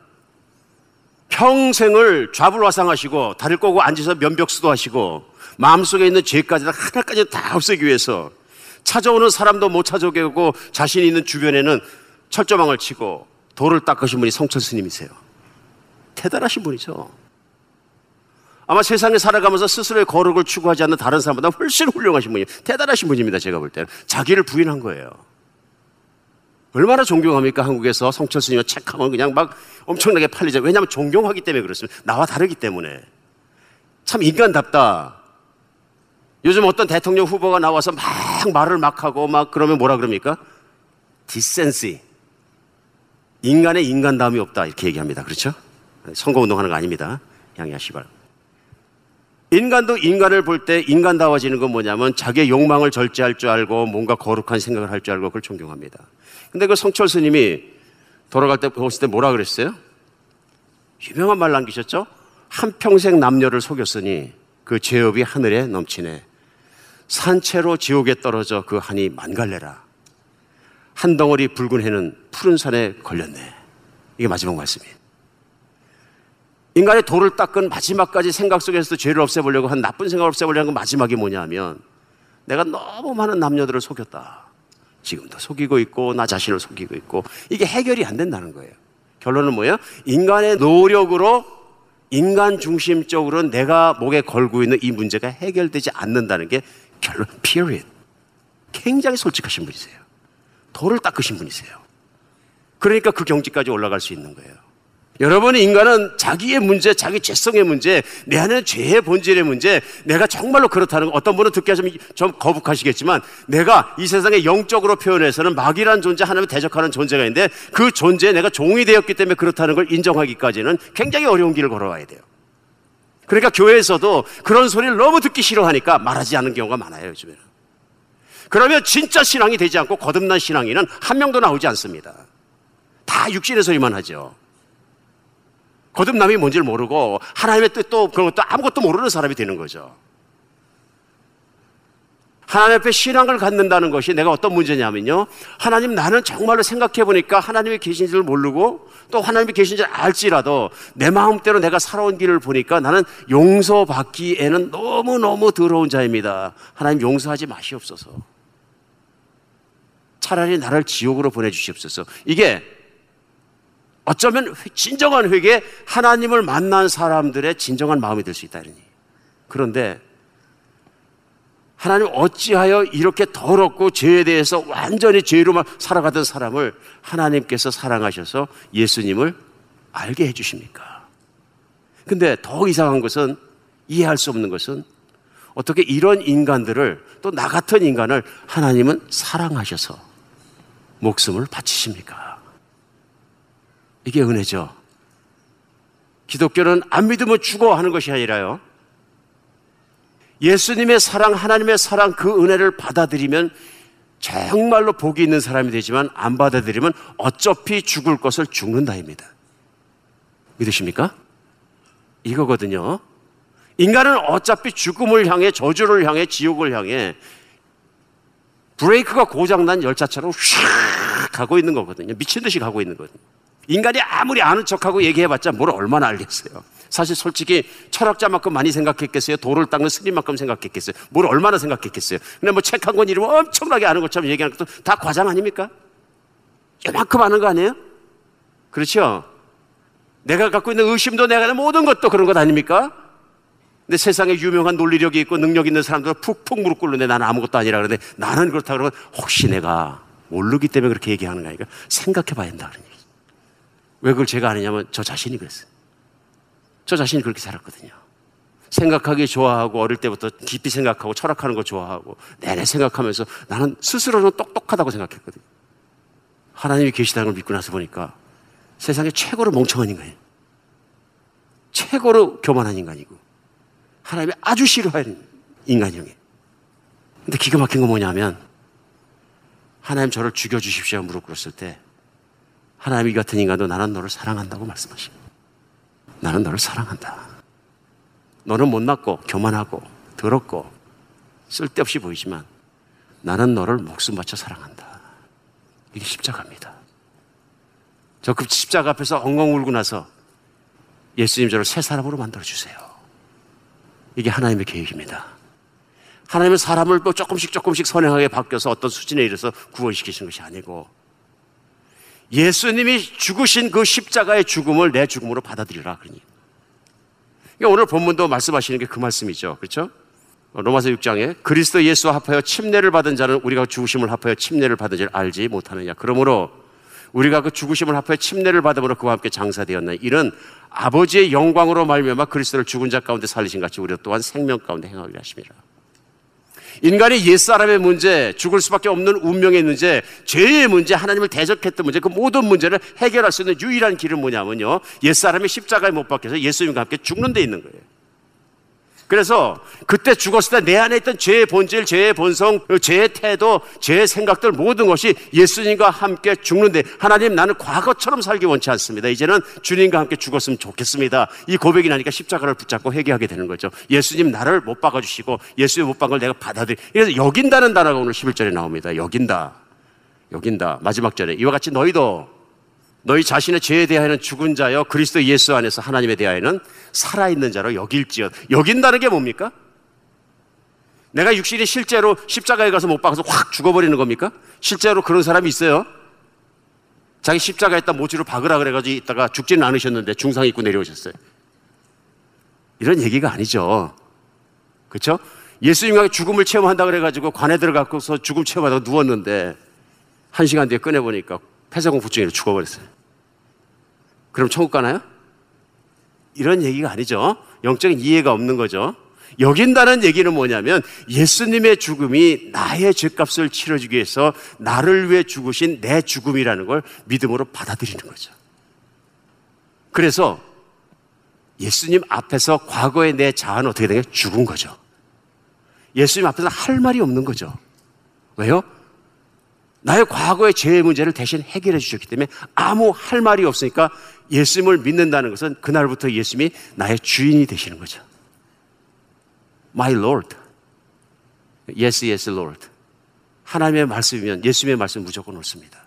평생을 좌불화상하시고 다리를 꼬고 앉아서 면벽수도 하시고 마음속에 있는 죄까지 하나까지 다 없애기 위해서 찾아오는 사람도 못 찾아오게 하고 자신이 있는 주변에는 철조망을 치고 돌을 닦으신 분이 성철 스님이세요. 대단하신 분이죠. 아마 세상에 살아가면서 스스로의 거룩을 추구하지 않는 다른 사람보다 훨씬 훌륭하신 분이에요. 대단하신 분입니다. 제가 볼 때는. 자기를 부인한 거예요. 얼마나 존경합니까? 한국에서 성철 스님의 책하면 그냥 막 엄청나게 팔리죠. 왜냐하면 존경하기 때문에 그렇습니다. 나와 다르기 때문에. 참 인간답다. 요즘 어떤 대통령 후보가 나와서 막 말을 막 하고 막 그러면 뭐라 그럽니까? 디센시. 인간의 인간다움이 없다 이렇게 얘기합니다. 그렇죠? 선거운동하는 거 아닙니다. 바랍니다. 인간도 인간을 볼 때 인간다워지는 건 뭐냐면 자기의 욕망을 절제할 줄 알고 뭔가 거룩한 생각을 할 줄 알고 그걸 존경합니다. 근데 그 성철 스님이 돌아갈 때 보실 때 뭐라 그랬어요? 유명한 말 남기셨죠? 한평생 남녀를 속였으니 그 죄업이 하늘에 넘치네. 산채로 지옥에 떨어져 그 한이 만갈래라. 한 덩어리 붉은 해는 푸른 산에 걸렸네. 이게 마지막 말씀이에요. 인간의 돌을 닦은 마지막까지 생각 속에서 죄를 없애보려고 한 나쁜 생각을 없애보려는 건 마지막이 뭐냐 하면 내가 너무 많은 남녀들을 속였다. 지금도 속이고 있고 나 자신을 속이고 있고 이게 해결이 안 된다는 거예요. 결론은 뭐예요? 인간의 노력으로 인간 중심적으로 내가 목에 걸고 있는 이 문제가 해결되지 않는다는 게 결론, period. 굉장히 솔직하신 분이세요. 돌을 닦으신 분이세요. 그러니까 그 경지까지 올라갈 수 있는 거예요. 여러분의 인간은 자기의 문제, 자기 죄성의 문제, 내 안에 죄의 본질의 문제, 내가 정말로 그렇다는 거, 어떤 분은 듣기가 좀, 좀 거북하시겠지만, 내가 이 세상에 영적으로 표현해서는 마귀란 존재, 하나님을 대적하는 존재가 있는데, 그 존재에 내가 종이 되었기 때문에 그렇다는 걸 인정하기까지는 굉장히 어려운 길을 걸어와야 돼요. 그러니까 교회에서도 그런 소리를 너무 듣기 싫어하니까 말하지 않는 경우가 많아요, 요즘에는. 그러면 진짜 신앙이 되지 않고 거듭난 신앙인은 한 명도 나오지 않습니다. 다 육신의 소리만 하죠. 거듭남이 뭔지를 모르고 하나님의 뜻도 그런 것도 아무것도 모르는 사람이 되는 거죠. 하나님 앞에 신앙을 갖는다는 것이 내가 어떤 문제냐면요. 하나님 나는 정말로 생각해 보니까 하나님이 계신 줄 모르고 또 하나님이 계신 줄 알지라도 내 마음대로 내가 살아온 길을 보니까 나는 용서받기에는 너무너무 더러운 자입니다. 하나님 용서하지 마시옵소서. 차라리 나를 지옥으로 보내주시옵소서. 이게 어쩌면 진정한 회개, 하나님을 만난 사람들의 진정한 마음이 될 수 있다. 이러니. 그런데 하나님 어찌하여 이렇게 더럽고 죄에 대해서 완전히 죄로만 살아가던 사람을 하나님께서 사랑하셔서 예수님을 알게 해주십니까? 근데 더 이상한 것은 이해할 수 없는 것은 어떻게 이런 인간들을 또 나 같은 인간을 하나님은 사랑하셔서 목숨을 바치십니까? 이게 은혜죠. 기독교는 안 믿으면 죽어 하는 것이 아니라요. 예수님의 사랑, 하나님의 사랑 그 은혜를 받아들이면 정말로 복이 있는 사람이 되지만 안 받아들이면 어차피 죽을 것을 죽는다입니다. 믿으십니까? 이거거든요. 인간은 어차피 죽음을 향해 저주를 향해 지옥을 향해 브레이크가 고장난 열차처럼 휙 가고 있는 거거든요. 미친 듯이 가고 있는 거거든요. 인간이 아무리 아는 척하고 얘기해봤자 뭘 얼마나 알겠어요. 사실 솔직히 철학자만큼 많이 생각했겠어요? 돌을 닦는 스님만큼 생각했겠어요? 뭘 얼마나 생각했겠어요? 근데 뭐 책 한 권 이름은 엄청나게 아는 것처럼 얘기하는 것도 다 과장 아닙니까? 이만큼 아는 거 아니에요? 그렇죠? 내가 갖고 있는 의심도 내가 모든 것도 그런 것 아닙니까? 근데 세상에 유명한 논리력이 있고 능력 있는 사람들은 푹푹 무릎 꿇는데 나는 아무것도 아니라 그러는데 나는 그렇다 그러면 혹시 내가 모르기 때문에 그렇게 얘기하는 거 아니까 생각해 봐야 된다 그런 얘기. 왜 그걸 제가 아느냐면 저 자신이 그랬어요. 저 자신이 그렇게 살았거든요. 생각하기 좋아하고 어릴 때부터 깊이 생각하고 철학하는 거 좋아하고 내내 생각하면서 나는 스스로는 똑똑하다고 생각했거든요. 하나님이 계시다는 걸 믿고 나서 보니까 세상에 최고로 멍청한 인간이에요. 최고로 교만한 인간이고 하나님이 아주 싫어하는 인간형이에요. 근데 기가 막힌 건 뭐냐면 하나님 저를 죽여주십시오 무릎 꿇었을 때 하나님 이 같은 인간도 나는 너를 사랑한다고 말씀하십니다. 나는 너를 사랑한다. 너는 못났고 교만하고 더럽고 쓸데없이 보이지만 나는 너를 목숨 바쳐 사랑한다. 이게 십자가입니다. 저 그 십자가 앞에서 엉엉 울고 나서 예수님 저를 새 사람으로 만들어 주세요. 이게 하나님의 계획입니다. 하나님은 사람을 또 조금씩 조금씩 선행하게 바뀌어서 어떤 수준에 이르서 구원시키시는 것이 아니고 예수님이 죽으신 그 십자가의 죽음을 내 죽음으로 받아들이라 그러니. 그러니까 오늘 본문도 말씀하시는 게 그 말씀이죠. 그렇죠? 로마서 6장에 그리스도 예수와 합하여 침례를 받은 자는 우리가 죽으심을 합하여 침례를 받은 줄 알지 못하느냐. 그러므로 우리가 그 죽으심을 합하여 침례를 받음으로 그와 함께 장사되었나. 이런 아버지의 영광으로 말미암아 그리스도를 죽은 자 가운데 살리신 같이 우리도 또한 생명 가운데 행하려 하심이라. 인간이 옛사람의 문제, 죽을 수밖에 없는 운명의 문제, 죄의 문제, 하나님을 대적했던 문제, 그 모든 문제를 해결할 수 있는 유일한 길은 뭐냐면요. 옛사람이 십자가에 못 박혀서 예수님과 함께 죽는 데 있는 거예요. 그래서 그때 죽었을 때 내 안에 있던 죄의 본질, 죄의 본성, 죄의 태도, 죄의 생각들 모든 것이 예수님과 함께 죽는데 하나님 나는 과거처럼 살기 원치 않습니다. 이제는 주님과 함께 죽었으면 좋겠습니다. 이 고백이 나니까 십자가를 붙잡고 회개하게 되는 거죠. 예수님 나를 못 박아주시고 예수님 못 박은 걸 내가 받아들이. 그래서 여긴다는 단어가 오늘 11절에 나옵니다. 여긴다. 여긴다. 마지막 절에 이와 같이 너희도 너희 자신의 죄에 대하여는 죽은 자여 그리스도 예수 안에서 하나님에 대하여는 살아있는 자로 여길지어 여긴다는 게 뭡니까? 내가 육신이 실제로 십자가에 가서 못 박아서 확 죽어버리는 겁니까? 실제로 그런 사람이 있어요. 자기 십자가에 다 모지로 박으라 그래가지고 있다가 죽지는 않으셨는데 중상 입고 내려오셨어요. 이런 얘기가 아니죠. 그렇죠? 예수님과 죽음을 체험한다 그래가지고 관에 들어가서 죽음 체험하다가 누웠는데 한 시간 뒤에 꺼내보니까 폐쇄공포증으로 죽어버렸어요. 그럼 천국 가나요? 이런 얘기가 아니죠. 영적인 이해가 없는 거죠. 여긴다는 얘기는 뭐냐면 예수님의 죽음이 나의 죄값을 치러주기 위해서 나를 위해 죽으신 내 죽음이라는 걸 믿음으로 받아들이는 거죠. 그래서 예수님 앞에서 과거의 내 자아는 어떻게 되냐? 죽은 거죠. 예수님 앞에서 할 말이 없는 거죠. 왜요? 나의 과거의 죄의 문제를 대신 해결해 주셨기 때문에 아무 할 말이 없으니까 예수님을 믿는다는 것은 그날부터 예수님이 나의 주인이 되시는 거죠. My Lord. Yes, yes, Lord. 하나님의 말씀이면 예수님의 말씀 무조건 옳습니다.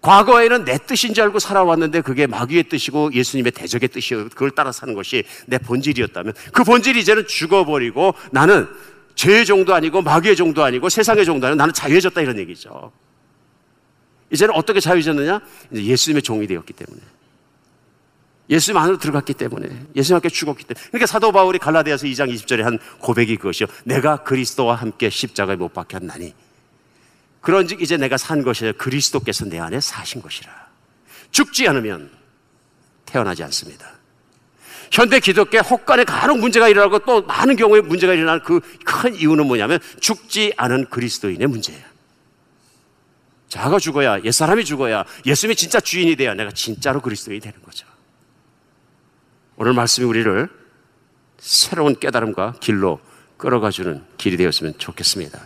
과거에는 내 뜻인 줄 알고 살아왔는데 그게 마귀의 뜻이고 예수님의 대적의 뜻이요. 그걸 따라 사는 것이 내 본질이었다면 그 본질이 이제는 죽어버리고 나는 죄의 종도 아니고 마귀의 종도 아니고 세상의 종도 아니고 나는 자유해졌다 이런 얘기죠. 이제는 어떻게 자유해졌느냐? 이제 예수님의 종이 되었기 때문에. 예수님 안으로 들어갔기 때문에. 예수님 함께 죽었기 때문에. 그러니까 사도 바울이 갈라디아서 2장 20절에 한 고백이 그것이요. 내가 그리스도와 함께 십자가에 못 박혔나니. 그런즉 이제 내가 산 것이 아니라 그리스도께서 내 안에 사신 것이라. 죽지 않으면 태어나지 않습니다. 현대 기독교에 혹간에 간혹 문제가 일어나고 또 많은 경우에 문제가 일어나는 그 큰 이유는 뭐냐면 죽지 않은 그리스도인의 문제예요. 자가 죽어야, 옛사람이 죽어야, 예수님이 진짜 주인이 돼야 내가 진짜로 그리스도인이 되는 거죠. 오늘 말씀이 우리를 새로운 깨달음과 길로 끌어가주는 길이 되었으면 좋겠습니다.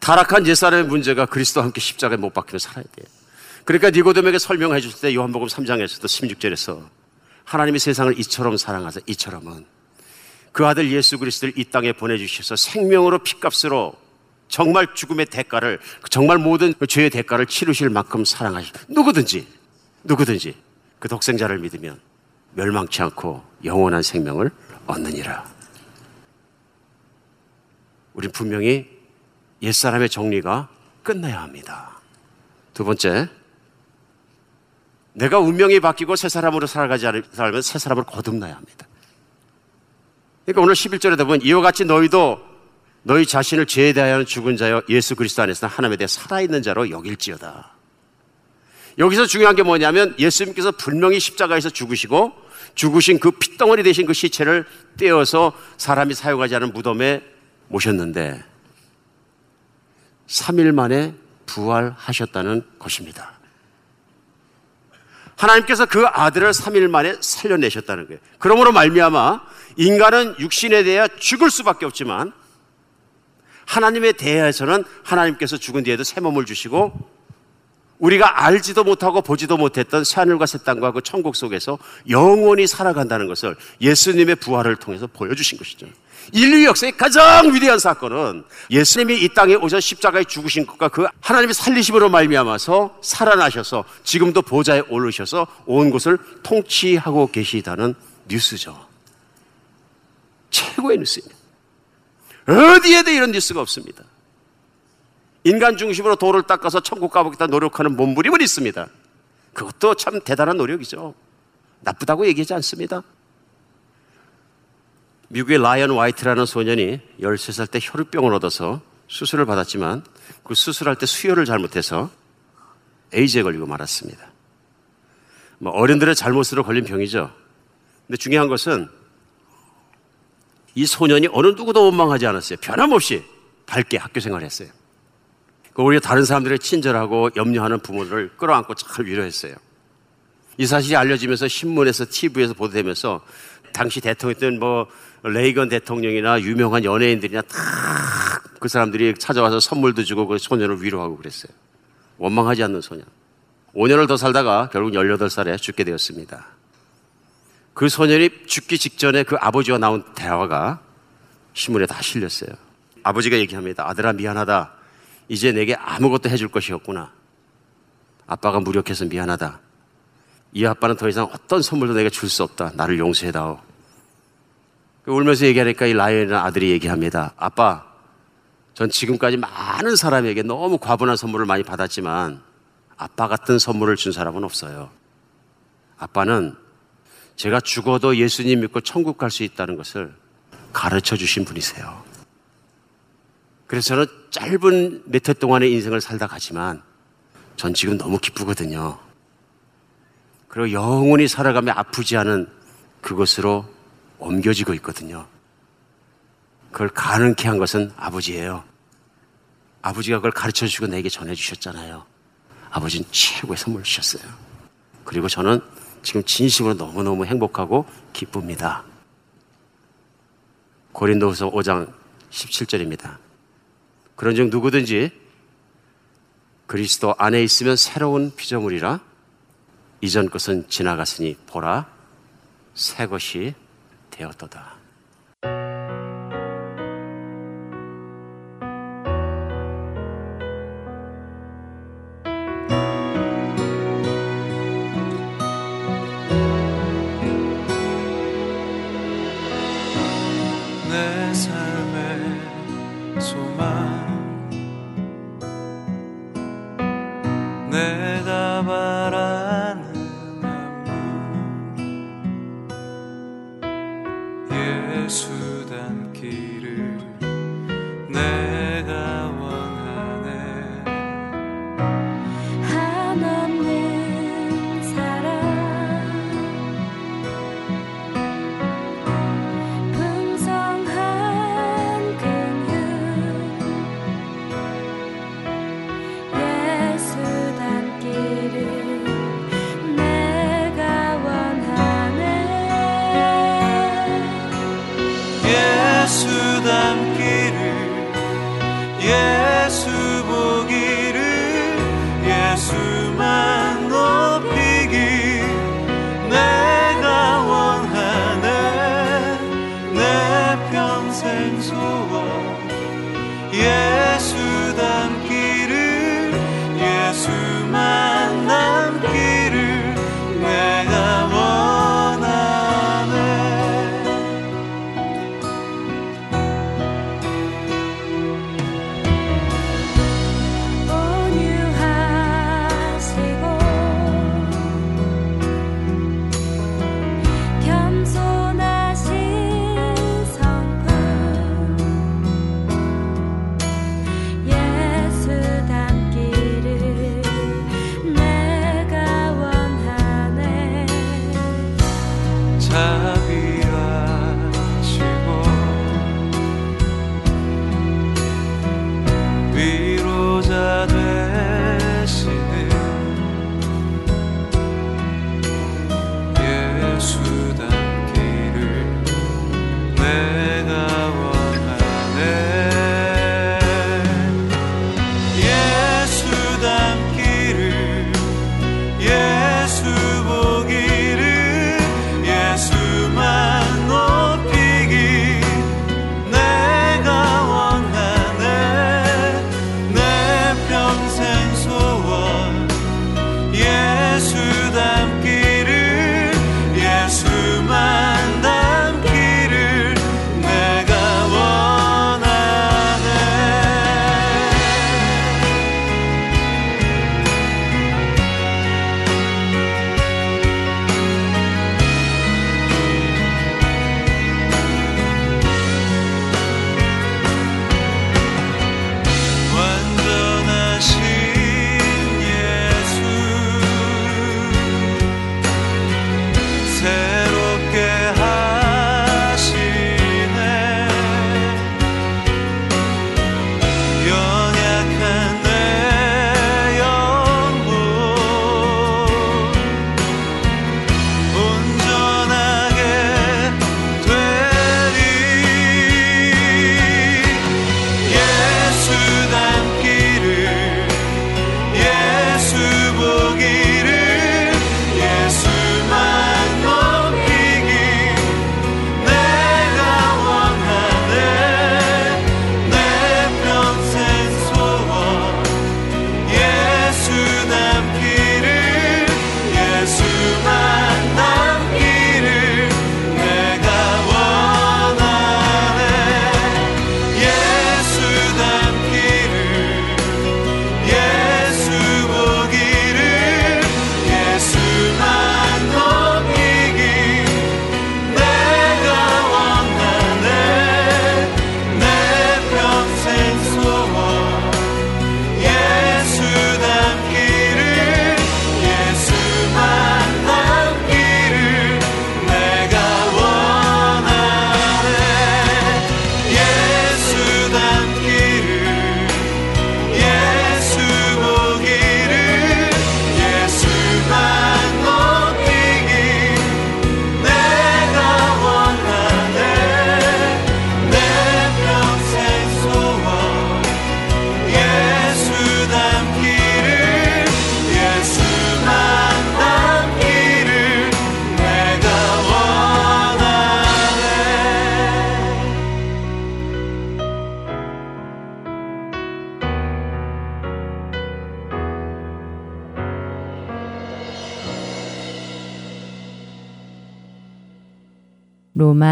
타락한 옛사람의 문제가 그리스도와 함께 십자가에 못 박히며 살아야 돼요. 그러니까 니고데에게 설명해 줄 때 요한복음 3장에서도 16절에서 하나님이 세상을 이처럼 사랑하사 이처럼은 그 아들 예수 그리스도를 이 땅에 보내주셔서 생명으로 피값으로 정말 죽음의 대가를 정말 모든 그 죄의 대가를 치르실 만큼 사랑하시 누구든지 누구든지 그 독생자를 믿으면 멸망치 않고 영원한 생명을 얻느니라. 우린 분명히 옛사람의 정리가 끝나야 합니다. 두 번째, 내가 운명이 바뀌고 새 사람으로 살아가지 않으면 새 사람을 거듭나야 합니다. 그러니까 오늘 11절에 보면 이와 같이 너희도 너희 자신을 죄에 대하여 죽은 자여 예수 그리스도 안에서 하나님에 대해 살아있는 자로 여길지어다. 여기서 중요한 게 뭐냐면 예수님께서 분명히 십자가에서 죽으시고 죽으신 그 핏덩어리 대신 그 시체를 떼어서 사람이 사용하지 않은 무덤에 모셨는데 3일 만에 부활하셨다는 것입니다. 하나님께서 그 아들을 3일 만에 살려내셨다는 거예요. 그러므로 말미암아 인간은 육신에 대해 죽을 수밖에 없지만 하나님에 대해서는 하나님께서 죽은 뒤에도 새 몸을 주시고 우리가 알지도 못하고 보지도 못했던 새하늘과 새 땅과 그 천국 속에서 영원히 살아간다는 것을 예수님의 부활을 통해서 보여주신 것이죠. 인류 역사의 가장 위대한 사건은 예수님이 이 땅에 오셔 십자가에 죽으신 것과 그 하나님의 살리심으로 말미암아서 살아나셔서 지금도 보좌에 오르셔서 온 곳을 통치하고 계시다는 뉴스죠. 최고의 뉴스입니다. 어디에도 이런 뉴스가 없습니다. 인간 중심으로 도를 닦아서 천국 가보겠다 노력하는 몸부림은 있습니다. 그것도 참 대단한 노력이죠. 나쁘다고 얘기하지 않습니다. 미국의 라이언 화이트라는 소년이 13살 때 혈우병을 얻어서 수술을 받았지만 그 수술할 때 수혈을 잘못해서 에이즈에 걸리고 말았습니다. 뭐 어른들의 잘못으로 걸린 병이죠. 근데 중요한 것은 이 소년이 어느 누구도 원망하지 않았어요. 변함없이 밝게 학교 생활을 했어요. 오히려 다른 사람들의 친절하고 염려하는 부모를 끌어안고 잘 위로했어요. 이 사실이 알려지면서 신문에서 TV에서 보도되면서 당시 대통령이던 뭐 레이건 대통령이나 유명한 연예인들이나 다 그 사람들이 찾아와서 선물도 주고 그 소년을 위로하고 그랬어요. 원망하지 않는 소년. 5년을 더 살다가 결국 18살에 죽게 되었습니다. 그 소년이 죽기 직전에 그 아버지와 나온 대화가 신문에 다 실렸어요. 아버지가 얘기합니다. 아들아 미안하다. 이제 내게 아무것도 해줄 것이 없구나. 아빠가 무력해서 미안하다. 이 아빠는 더 이상 어떤 선물도 내가 줄 수 없다. 나를 용서해다오. 울면서 얘기하니까 이 라이언의 아들이 얘기합니다. 아빠, 전 지금까지 많은 사람에게 너무 과분한 선물을 많이 받았지만 아빠 같은 선물을 준 사람은 없어요. 아빠는 제가 죽어도 예수님 믿고 천국 갈 수 있다는 것을 가르쳐 주신 분이세요. 그래서 저는 짧은 몇 해 동안의 인생을 살다 가지만 전 지금 너무 기쁘거든요. 그리고 영원히 살아가며 아프지 않은 그것으로 옮겨지고 있거든요. 그걸 가능케 한 것은 아버지예요. 아버지가 그걸 가르쳐 주고 내게 전해 주셨잖아요. 아버지는 최고의 선물 주셨어요. 그리고 저는 지금 진심으로 너무너무 행복하고 기쁩니다. 고린도후서 5장 17절입니다. 그런즉 누구든지 그리스도 안에 있으면 새로운 피조물이라 이전 것은 지나갔으니 보라 새 것이 되었도다.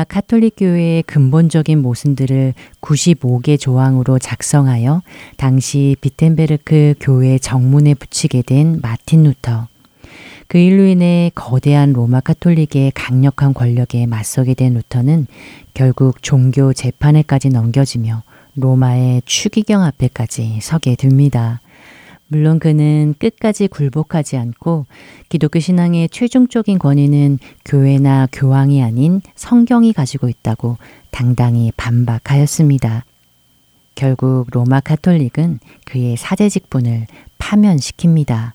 카톨릭 교회의 근본적인 모순들을 95개 조항으로 작성하여 당시 비텐베르크 교회 정문에 붙이게 된 마틴 루터. 그 일로 인해 거대한 로마 카톨릭의 강력한 권력에 맞서게 된 루터는 결국 종교 재판에까지 넘겨지며 로마의 추기경 앞에까지 서게 됩니다. 물론 그는 끝까지 굴복하지 않고 기독교 신앙의 최종적인 권위는 교회나 교황이 아닌 성경이 가지고 있다고 당당히 반박하였습니다. 결국 로마 카톨릭은 그의 사제 직분을 파면시킵니다.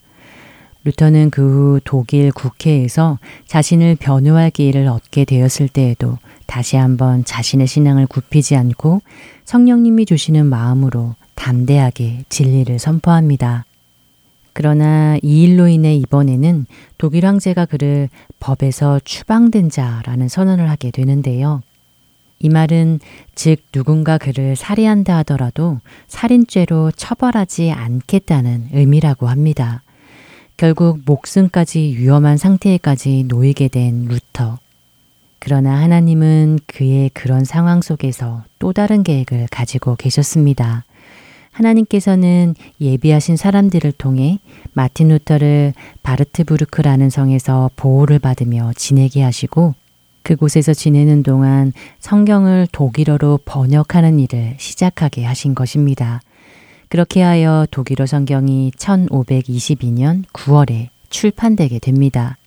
루터는 그 후 독일 국회에서 자신을 변호할 기회를 얻게 되었을 때에도 다시 한번 자신의 신앙을 굽히지 않고 성령님이 주시는 마음으로 담대하게 진리를 선포합니다. 그러나 이 일로 인해 이번에는 독일 황제가 그를 법에서 추방된 자라는 선언을 하게 되는데요. 이 말은 즉 누군가 그를 살해한다 하더라도 살인죄로 처벌하지 않겠다는 의미라고 합니다. 결국 목숨까지 위험한 상태에까지 놓이게 된 루터. 그러나 하나님은 그의 그런 상황 속에서 또 다른 계획을 가지고 계셨습니다. 하나님께서는 예비하신 사람들을 통해 마틴 루터를 바르트부르크라는 성에서 보호를 받으며 지내게 하시고 그곳에서 지내는 동안 성경을 독일어로 번역하는 일을 시작하게 하신 것입니다. 그렇게 하여 독일어 성경이 1522년 9월에 출판되게 됩니다.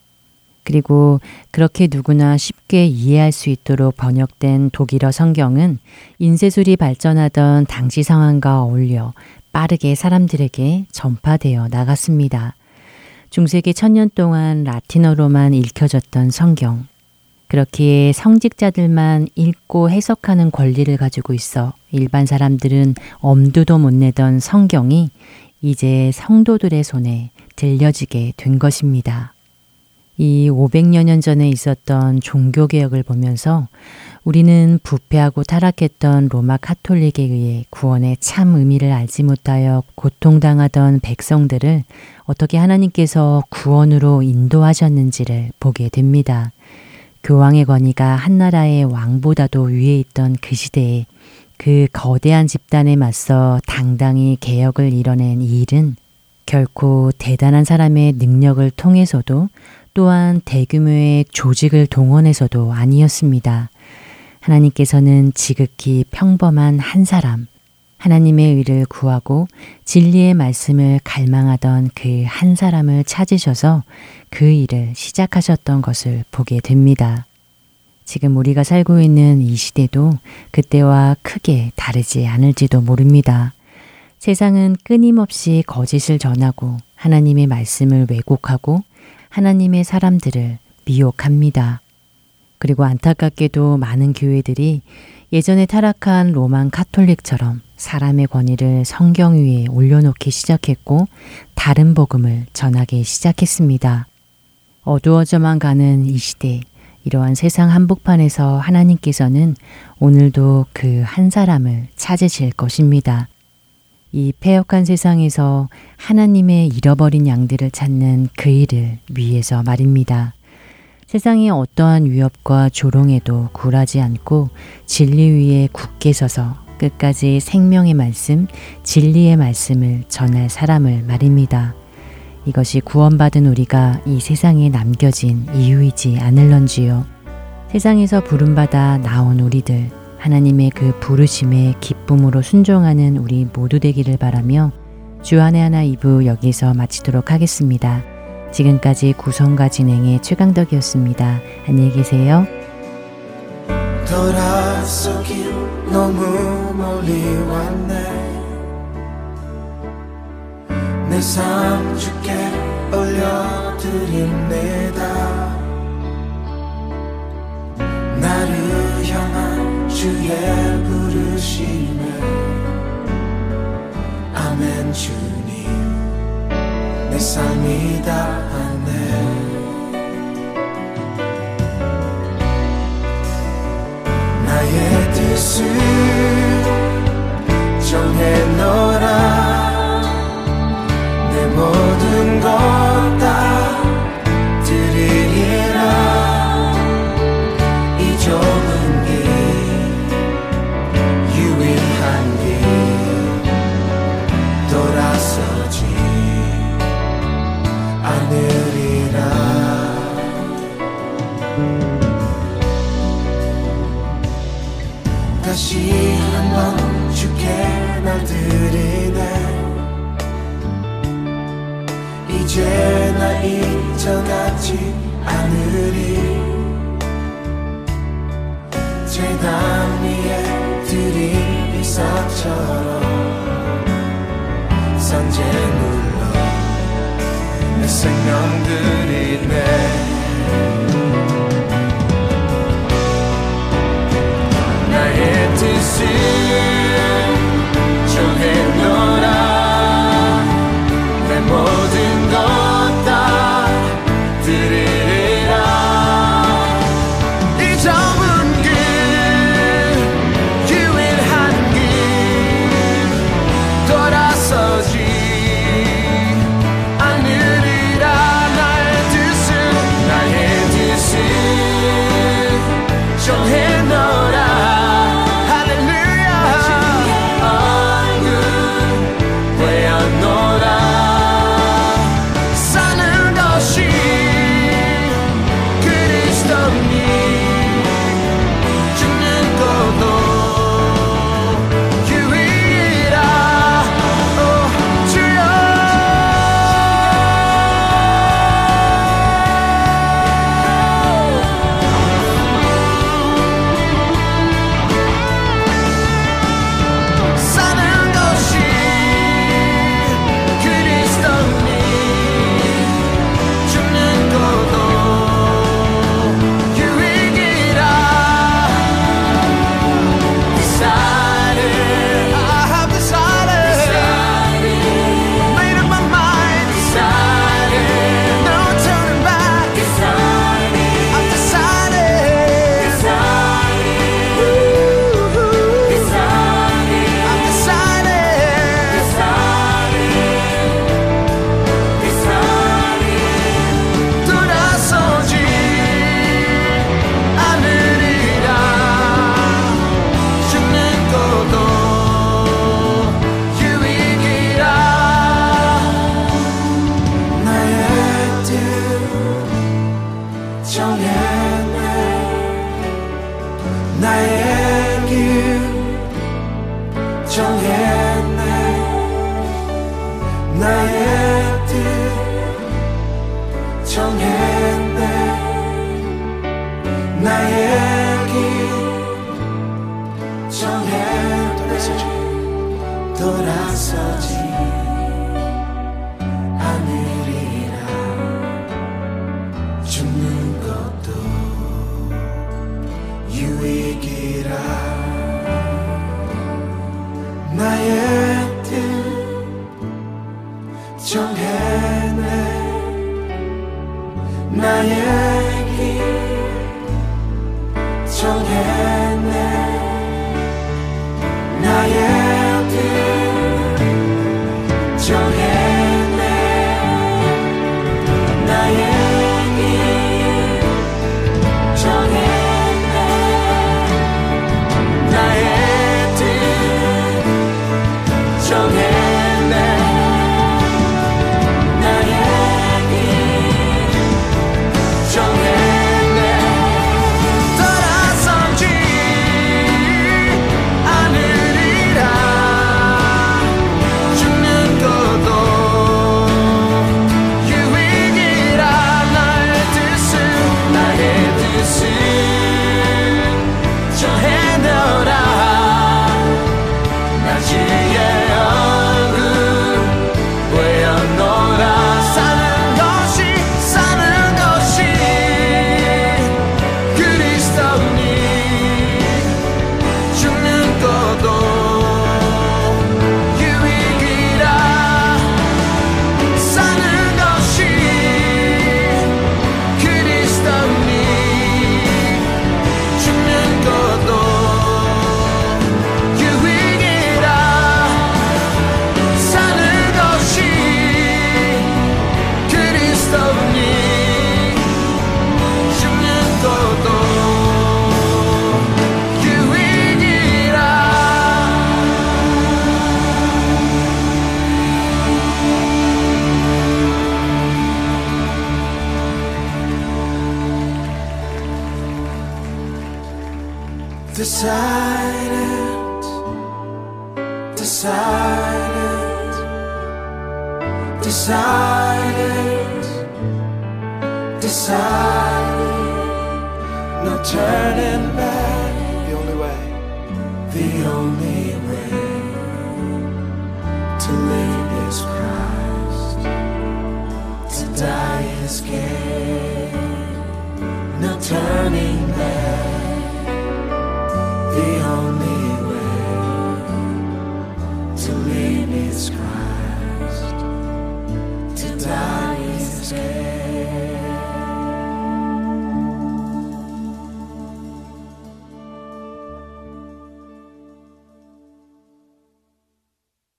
그리고 그렇게 누구나 쉽게 이해할 수 있도록 번역된 독일어 성경은 인쇄술이 발전하던 당시 상황과 어울려 빠르게 사람들에게 전파되어 나갔습니다. 중세기 천년 동안 라틴어로만 읽혀졌던 성경. 그렇기에 성직자들만 읽고 해석하는 권리를 가지고 있어 일반 사람들은 엄두도 못 내던 성경이 이제 성도들의 손에 들려지게 된 것입니다. 이 500여 년 전에 있었던 종교개혁을 보면서 우리는 부패하고 타락했던 로마 카톨릭에 의해 구원의 참 의미를 알지 못하여 고통당하던 백성들을 어떻게 하나님께서 구원으로 인도하셨는지를 보게 됩니다. 교황의 권위가 한 나라의 왕보다도 위에 있던 그 시대에 그 거대한 집단에 맞서 당당히 개혁을 이뤄낸 이 일은 결코 대단한 사람의 능력을 통해서도 또한 대규모의 조직을 동원해서도 아니었습니다. 하나님께서는 지극히 평범한 한 사람, 하나님의 의를 구하고 진리의 말씀을 갈망하던 그 한 사람을 찾으셔서 그 일을 시작하셨던 것을 보게 됩니다. 지금 우리가 살고 있는 이 시대도 그때와 크게 다르지 않을지도 모릅니다. 세상은 끊임없이 거짓을 전하고 하나님의 말씀을 왜곡하고 하나님의 사람들을 미혹합니다. 그리고 안타깝게도 많은 교회들이 예전에 타락한 로만 카톨릭처럼 사람의 권위를 성경 위에 올려놓기 시작했고 다른 복음을 전하기 시작했습니다. 어두워져만 가는 이 시대, 이러한 세상 한복판에서 하나님께서는 오늘도 그 한 사람을 찾으실 것입니다. 이 폐역한 세상에서 하나님의 잃어버린 양들을 찾는 그 일을 위해서 말입니다. 세상의 어떠한 위협과 조롱에도 굴하지 않고 진리 위에 굳게 서서 끝까지 생명의 말씀, 진리의 말씀을 전할 사람을 말입니다. 이것이 구원받은 우리가 이 세상에 남겨진 이유이지 않을런지요. 세상에서 부름받아 나온 우리들, 하나님의 그 부르심에 기쁨으로 순종하는 우리 모두 되기를 바라며 주안의 하나 2부 여기서 마치도록 하겠습니다. 지금까지 구성과 진행의 최강덕이었습니다. 안녕히 계세요. 돌아서길 너무 멀리 왔네 내 삶 주께 올려드립니다 나를 향한 주의 부르심에 아멘 주님. 내 삶이 다하네